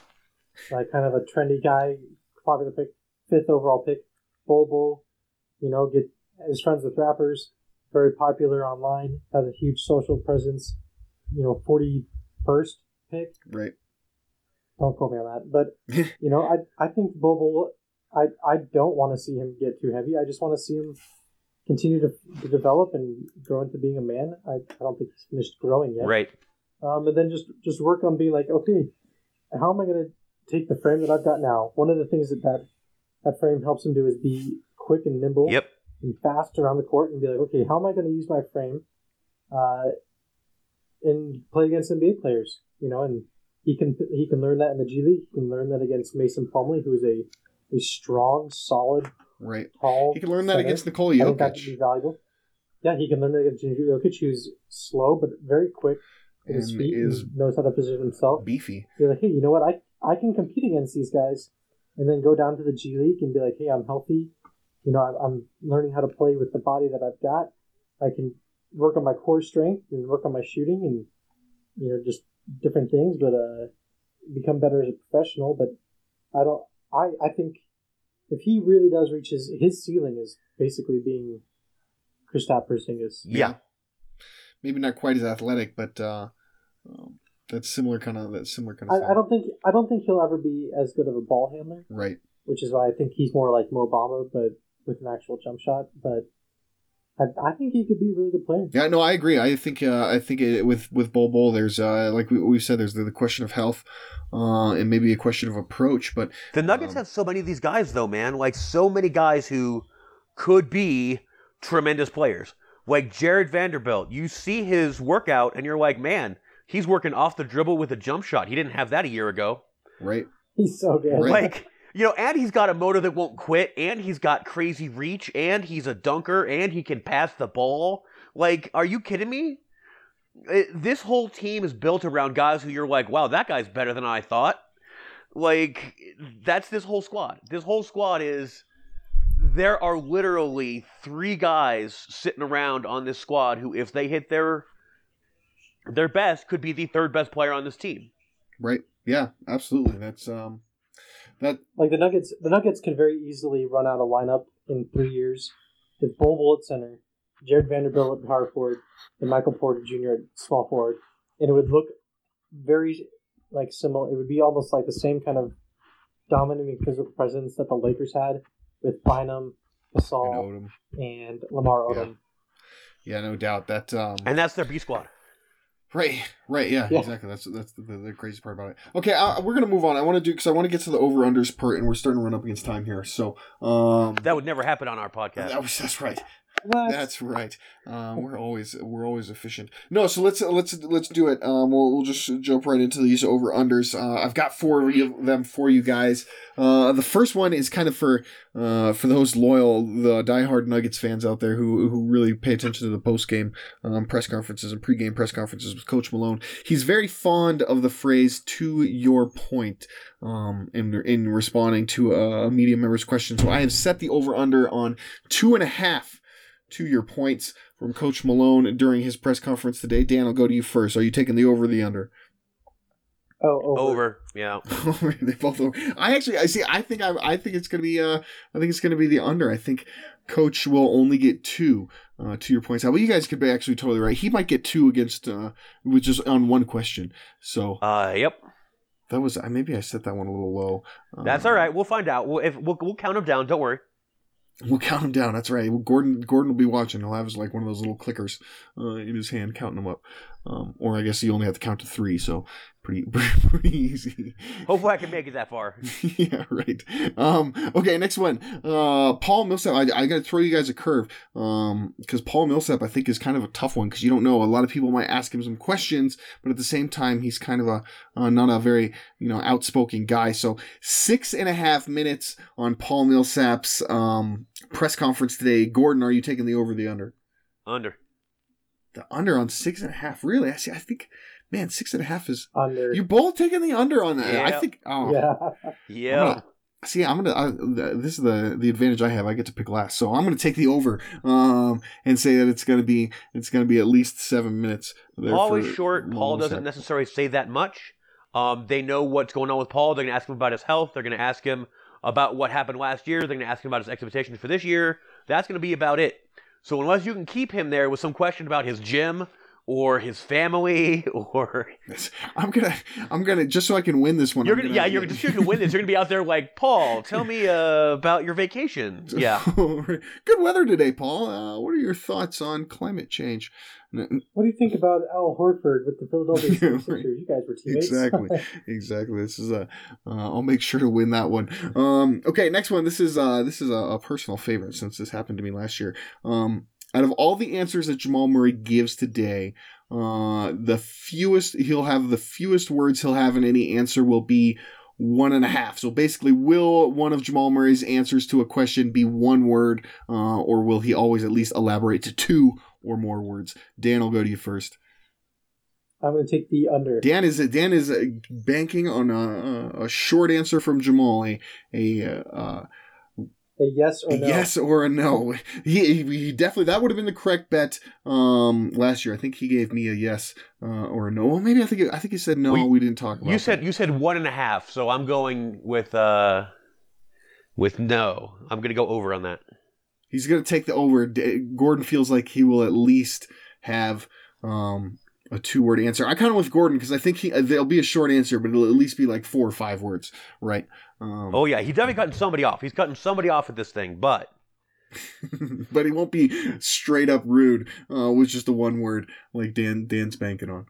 Speaker 4: like kind of a trendy guy, popular pick, fifth overall pick, Bol Bol, you know, get is friends with rappers, very popular online, has a huge social presence, you know, forty first pick.
Speaker 3: Right.
Speaker 4: Don't quote me on that, but you know, I I think Bol Bol I I don't want to see him get too heavy. I just want to see him continue to, to develop and grow into being a man. I, I don't think he's finished growing yet.
Speaker 5: Right.
Speaker 4: Um, and then just just work on being like, okay, how am I going to take the frame that I've got now? One of the things that that, that frame helps him do is be quick and nimble
Speaker 5: Yep.
Speaker 4: and fast around the court and be like, okay, how am I going to use my frame uh, and play against NBA players? You know, and he can he can learn that in the G League. He can learn that against Mason Plumlee, who's a a strong, solid,
Speaker 3: Right.
Speaker 4: tall.
Speaker 3: He can learn that
Speaker 4: center.
Speaker 3: against Nikola
Speaker 4: I think that could be valuable. Yeah, he can learn that against Jokic, who's slow but very quick with his
Speaker 3: And
Speaker 4: feet
Speaker 3: is
Speaker 4: and knows how to position himself.
Speaker 3: beefy.
Speaker 4: Be like, hey, you know what? I I can compete against these guys, and then go down to the G League and be like, hey, I'm healthy. You know, I'm, learning how to play with the body that I've got. I can work on my core strength and work on my shooting and you know just different things, but uh, become better as a professional. But I don't. I I think if he really does reach his his ceiling is basically being Kristaps Porzingis.
Speaker 5: Yeah.
Speaker 3: Maybe not quite as athletic, but uh, um, that's similar kind of that similar kind of.
Speaker 4: I, I don't think I don't think he'll ever be as good of a ball handler.
Speaker 3: Right.
Speaker 4: which is why I think he's more like Mo Bamba, but with an actual jump shot. But I, I think he could be a really good player.
Speaker 3: Yeah, no, I agree. I think uh, I think it, with with Bol Bol, there's uh, like we, we've said, there's the, the question of health, uh, and maybe a question of approach. But
Speaker 5: The Nuggets
Speaker 3: Um,
Speaker 5: have so many of these guys, though, man. Like so many guys who could be tremendous players. Like Jarred Vanderbilt, you see his workout, and you're like, man, he's working off the dribble with a jump shot. He didn't have that a year ago.
Speaker 3: right,
Speaker 4: He's so good.
Speaker 3: Right.
Speaker 5: Like, you know, and he's got a motor that won't quit, and he's got crazy reach, and he's a dunker, and he can pass the ball. Like, are you kidding me? It- this whole team is built around guys who you're like, wow, that guy's better than I thought. Like, that's this whole squad. This whole squad is. There are literally three guys sitting around on this squad who, if they hit their their best, could be the third best player on this team.
Speaker 3: right, yeah, absolutely. That's um, that
Speaker 4: Like the Nuggets, the Nuggets could very easily run out a lineup in three years with Bol Bol at center, Jarred Vanderbilt at power forward, and Michael Porter Jr. at small forward, and it would look very like similar. It would be almost like the same kind of dominant physical presence that the Lakers had with Bynum,
Speaker 3: and
Speaker 4: Gasol,
Speaker 3: Odom.
Speaker 4: and Lamar
Speaker 3: Yeah.
Speaker 4: Odom.
Speaker 3: Yeah, no doubt that um,
Speaker 5: And that's their B squad.
Speaker 3: Right, right, yeah,
Speaker 4: Yeah.
Speaker 3: exactly. That's that's the, the crazy part about it. Okay, uh, we're gonna move on. I want to do because I want to get to the over unders part, and we're starting to run up against time here. So, um,
Speaker 5: That would never happen on our podcast.
Speaker 3: that was, that's right.
Speaker 4: What?
Speaker 3: That's right. Um, we're always we're always efficient. No, so let's let's let's do it. Um, we'll, we'll just jump right into these over unders. Uh, I've got four of them for you guys. Uh, the first one is kind of for uh, for those loyal, the diehard Nuggets fans out there who who really pay attention to the post game um, press conferences and pregame press conferences with Coach Malone. He's very fond of the phrase "to your point." Um, in in responding to a media member's question, so I have set the over under on two and a half to your points from Coach Malone during his press conference today. Dan, I'll go to you first. Are you taking the over or the under?
Speaker 4: Oh, over.
Speaker 5: Over. Yeah.
Speaker 3: they both over. I actually, I see. I think I, I think it's gonna be. Uh, I think it's gonna be the under. I think Coach will only get two. Uh, to your points, how well, you guys could be actually totally right. He might get two against, uh, with just on one question. So
Speaker 5: Uh, yep.
Speaker 3: that was. I maybe I set that one a little low. Um,
Speaker 5: That's all right. We'll find out. We'll, if, we'll, we'll count them down. Don't worry.
Speaker 3: We'll count him down. That's right. Gordon Gordon will be watching. He'll have his like one of those little clickers uh, in his hand, counting them up. Um, or I guess you only have to count to three, so pretty pretty easy.
Speaker 5: Hopefully, I can make it that far.
Speaker 3: yeah, right. Um, okay, next one. Uh, Paul Millsap. I, I got to throw you guys a curve because Paul Millsap I think is kind of a tough one because you don't know. A lot of people might ask him some questions, but at the same time, he's kind of a uh, not a very you know outspoken guy. So six and a half minutes on Paul Millsap's um, press conference today. Gordon, are you taking the over the under?
Speaker 5: Under.
Speaker 3: The under on six and a half. Really? I see. I think, man, six and a half is.
Speaker 4: Under.
Speaker 3: You're both taking the under on that. I think. Oh,
Speaker 4: yeah.
Speaker 5: Yeah.
Speaker 3: See, I'm gonna. I, this is the the advantage I have. I get to pick last, so I'm gonna take the over. Um, and say that it's gonna be it's gonna be at least seven minutes.
Speaker 5: Paul is short. Paul doesn't necessarily say that much. Um, they know what's going on with Paul. They're going to ask him about his health. They're going to ask him about what happened last year. They're going to ask him about his expectations for this year. That's going to be about it. So unless you can keep him there with some question about his gym or his family or
Speaker 3: I'm gonna, I'm gonna, just so I can win this one.
Speaker 5: you're
Speaker 3: I'm
Speaker 5: gonna, yeah you're just you're gonna win this. You're gonna be out there like Paul. Tell me uh, about your vacation. Yeah.
Speaker 3: Good weather today, Paul. Uh, what are your thoughts on climate change?
Speaker 4: What do you think about Al Horford with the Philadelphia
Speaker 3: Yeah,
Speaker 4: 76ers?
Speaker 3: right.
Speaker 4: You guys were teammates.
Speaker 3: Exactly, exactly. This is a. Uh, I'll make sure to win that one. Um, okay, next one. This is uh, this is a, a personal favorite since this happened to me last year. Um, out of all the answers that Jamal Murray gives today, uh, the fewest he'll have the fewest words he'll have in any answer will be one and a half. So basically, will one of Jamal Murray's answers to a question be one word, uh, or will he always at least elaborate to two or more words? Dan, I'll go to you first.
Speaker 4: I'm going to take the under.
Speaker 3: Dan is Dan is uh, banking on a, a short answer from Jamal, a a, uh,
Speaker 4: A yes or
Speaker 3: a
Speaker 4: no?
Speaker 3: yes or a no. He, he definitely that would have been the correct bet um, last year. I think he gave me a yes uh, or a no. Well, maybe I think I think he said no.
Speaker 5: Well,
Speaker 3: we didn't talk about.
Speaker 5: You
Speaker 3: that.
Speaker 5: said you said one and a half, so I'm going with uh with no. I'm gonna go over on that.
Speaker 3: He's going to take the over. Gordon feels like he will at least have um, a two word answer. I kind of with Gordon because I think he uh, there'll be a short answer, but it'll at least be like four or five words, right? Um,
Speaker 5: Oh yeah, he's definitely cutting somebody off. He's cutting somebody off at this thing, but
Speaker 3: but he won't be straight up rude uh, with just a one word like Dan Dan's banking on.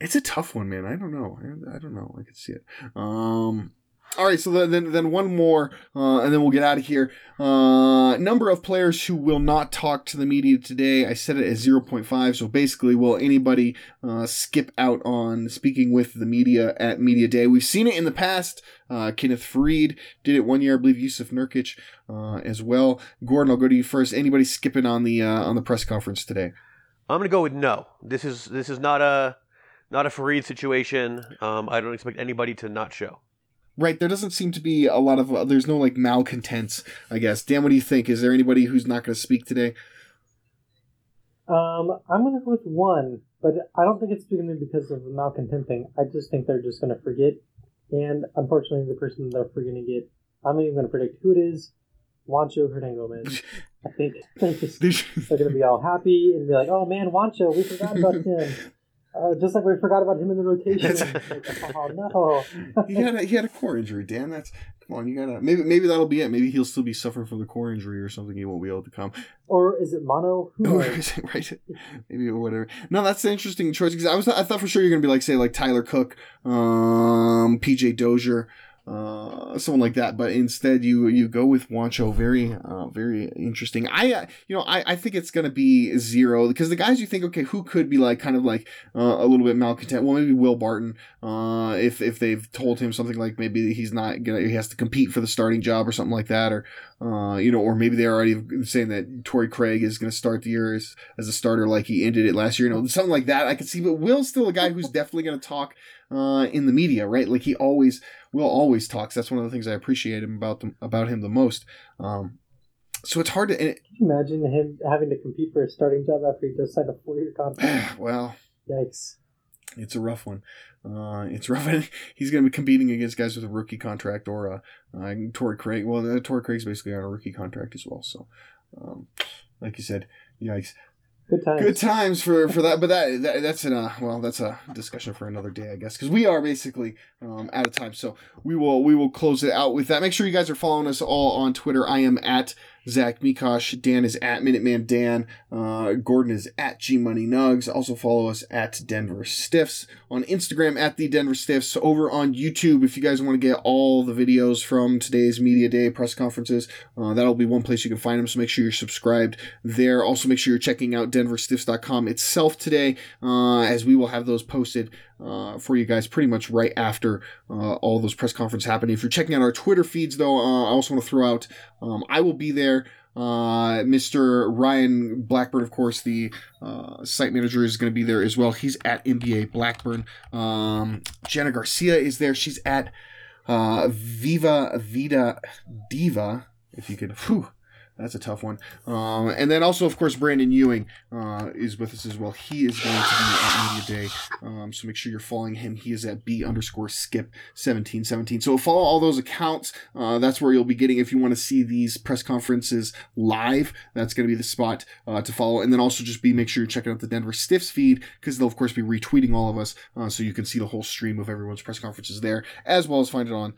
Speaker 3: It's a tough one, man. I don't know. I, I don't know. I can see it. Um, all right, so then then, one more, uh, and then we'll get out of here. Uh, number of players who will not talk to the media today. I set it at zero point five. So basically, will anybody uh, skip out on speaking with the media at media day? We've seen it in the past. Uh, Kenneth Faried did it one year. I believe Yusuf Nurkic uh, as well. Gordon, I'll go to you first. Anybody skipping on the uh, on the press conference today?
Speaker 5: I'm gonna go with no. This is this is not a not a Faried situation. Um, I don't expect anybody to not show.
Speaker 3: Right, there doesn't seem to be a lot of. Uh, there's no like malcontents, I guess. Dan, what do you think? Is there anybody who's not going to speak today?
Speaker 4: Um, I'm going to go with one, but I don't think it's going to be because of the malcontent thing. I just think they're just going to forget. And unfortunately, the person they're forgetting to get, I'm not even going to predict who it is. Juancho Hernangomez. I think they're just they're going to be all happy and be like, "Oh man, Juancho, we forgot about him." Uh, just like we forgot about him in the rotation. Like, oh no!
Speaker 3: he had a, he had a core injury, Dan. That's come on. You gotta maybe maybe that'll be it. Maybe he'll still be suffering from the core injury or something. He won't be able to come.
Speaker 4: or is it mono?
Speaker 3: Or is it right? Maybe or whatever. No, that's an interesting choice because I was I thought for sure you're gonna be like say like Tyler Cook, um, PJ Dozier, uh, someone like that. But instead you you go with Juancho. Very uh, very interesting. I uh, you know I, I think it's gonna be zero because the guys you think okay who could be like kind of like uh, a little bit malcontent. Well maybe Will Barton. Uh, if if they've told him something like maybe he's not gonna he has to compete for the starting job or something like that or uh, you know, or maybe they're already saying that Torrey Craig is to start the year as, as a starter like he ended it last year. You know, something like that I could see. But Will's still a guy who's definitely to talk uh, in the media, right? Like he always, Will always talks. That's one of the things I appreciate him about them about him the most. Um, so it's hard to. And
Speaker 4: imagine him having to compete for a starting job after he just signed a four-year contract?
Speaker 3: well,
Speaker 4: Yikes!
Speaker 3: it's a rough one. Uh, it's rough. He's going to be competing against guys with a rookie contract or a uh, Torrey Craig. Well, uh, Torrey Craig's basically on a rookie contract as well. So, um, like you said, yikes.
Speaker 4: Good times.
Speaker 3: Good times for, for that, but that, that that's in a well, that's a discussion for another day, I guess, because we are basically um, out of time. So we will we will close it out with that. Make sure you guys are following us all on Twitter. I am at Zach Mikash. Dan is at Minuteman Dan. Uh, Gordon is at G Money Nugs. Also follow us at Denver Stiffs on Instagram at the Denver Stiffs. Over on YouTube, if you guys want to get all the videos from today's media day press conferences, uh, that'll be one place you can find them. So make sure you're subscribed there. Also make sure you're checking out DenverStiffs.com itself today, uh, as we will have those posted uh, for you guys pretty much right after uh, all those press conferences happen. If you're checking out our Twitter feeds, though, uh, I also want to throw out um, I will be there. Uh, Mr. Ryan Blackburn, of course, the uh, site manager, is going to be there as well. He's at NBA Blackburn. Um, Jenna Garcia is there. She's at uh, Viva Vida Diva. If you could, whew, that's a tough one. Um, and then also, of course, Brandon Ewing uh, is with us as well. He is going to be at Media Day, um, so make sure you're following him. He is at B underscore skip seventeen seventeen. So follow all those accounts. Uh, that's where you'll be getting if you want to see these press conferences live. That's going to be the spot uh, to follow. And then also just be make sure you're checking out the Denver Stiffs feed because they'll of course be retweeting all of us, uh, so you can see the whole stream of everyone's press conferences there, as well as find it on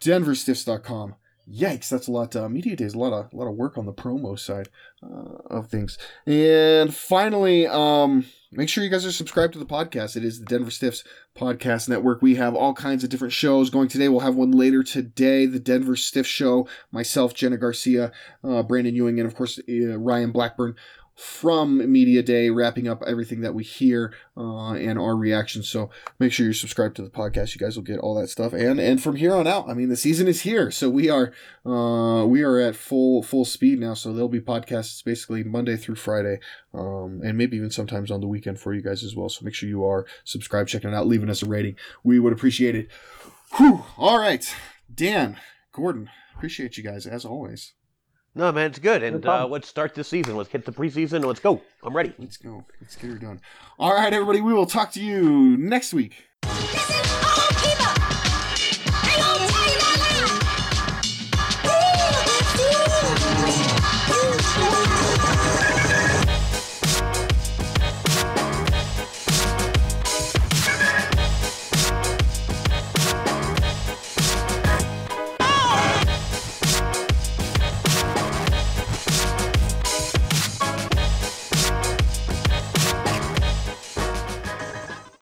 Speaker 3: denverstiffs.com. Yikes, that's a lot. Uh, Media Day is a lot of a lot of work on the promo side uh, of things. And finally, um, make sure you guys are subscribed to the podcast. It is the Denver Stiffs Podcast Network. We have all kinds of different shows going today. We'll have one later today, the Denver Stiff Show. Myself, Jenna Garcia, uh, Brandon Ewing, and of course uh, Ryan Blackburn from Media Day, wrapping up everything that we hear uh, and our reactions. So make sure you're subscribed to the podcast. You guys will get all that stuff. And and from here on out, I mean, the season is here, so we are uh, we are at full full speed now. So there'll be podcasts basically Monday through Friday, um, and maybe even sometimes on the weekend for you guys as well. So make sure you are subscribed, checking it out, leaving us a rating. We would appreciate it. Whew. All right, Dan, Gordon, appreciate you guys as always.
Speaker 5: No, man, it's good. And uh, let's start this season. Let's hit the preseason. Let's go. I'm ready.
Speaker 3: Let's go. Let's get her done. All right, everybody. We will talk to you next week.
Speaker 8: Listen, all people.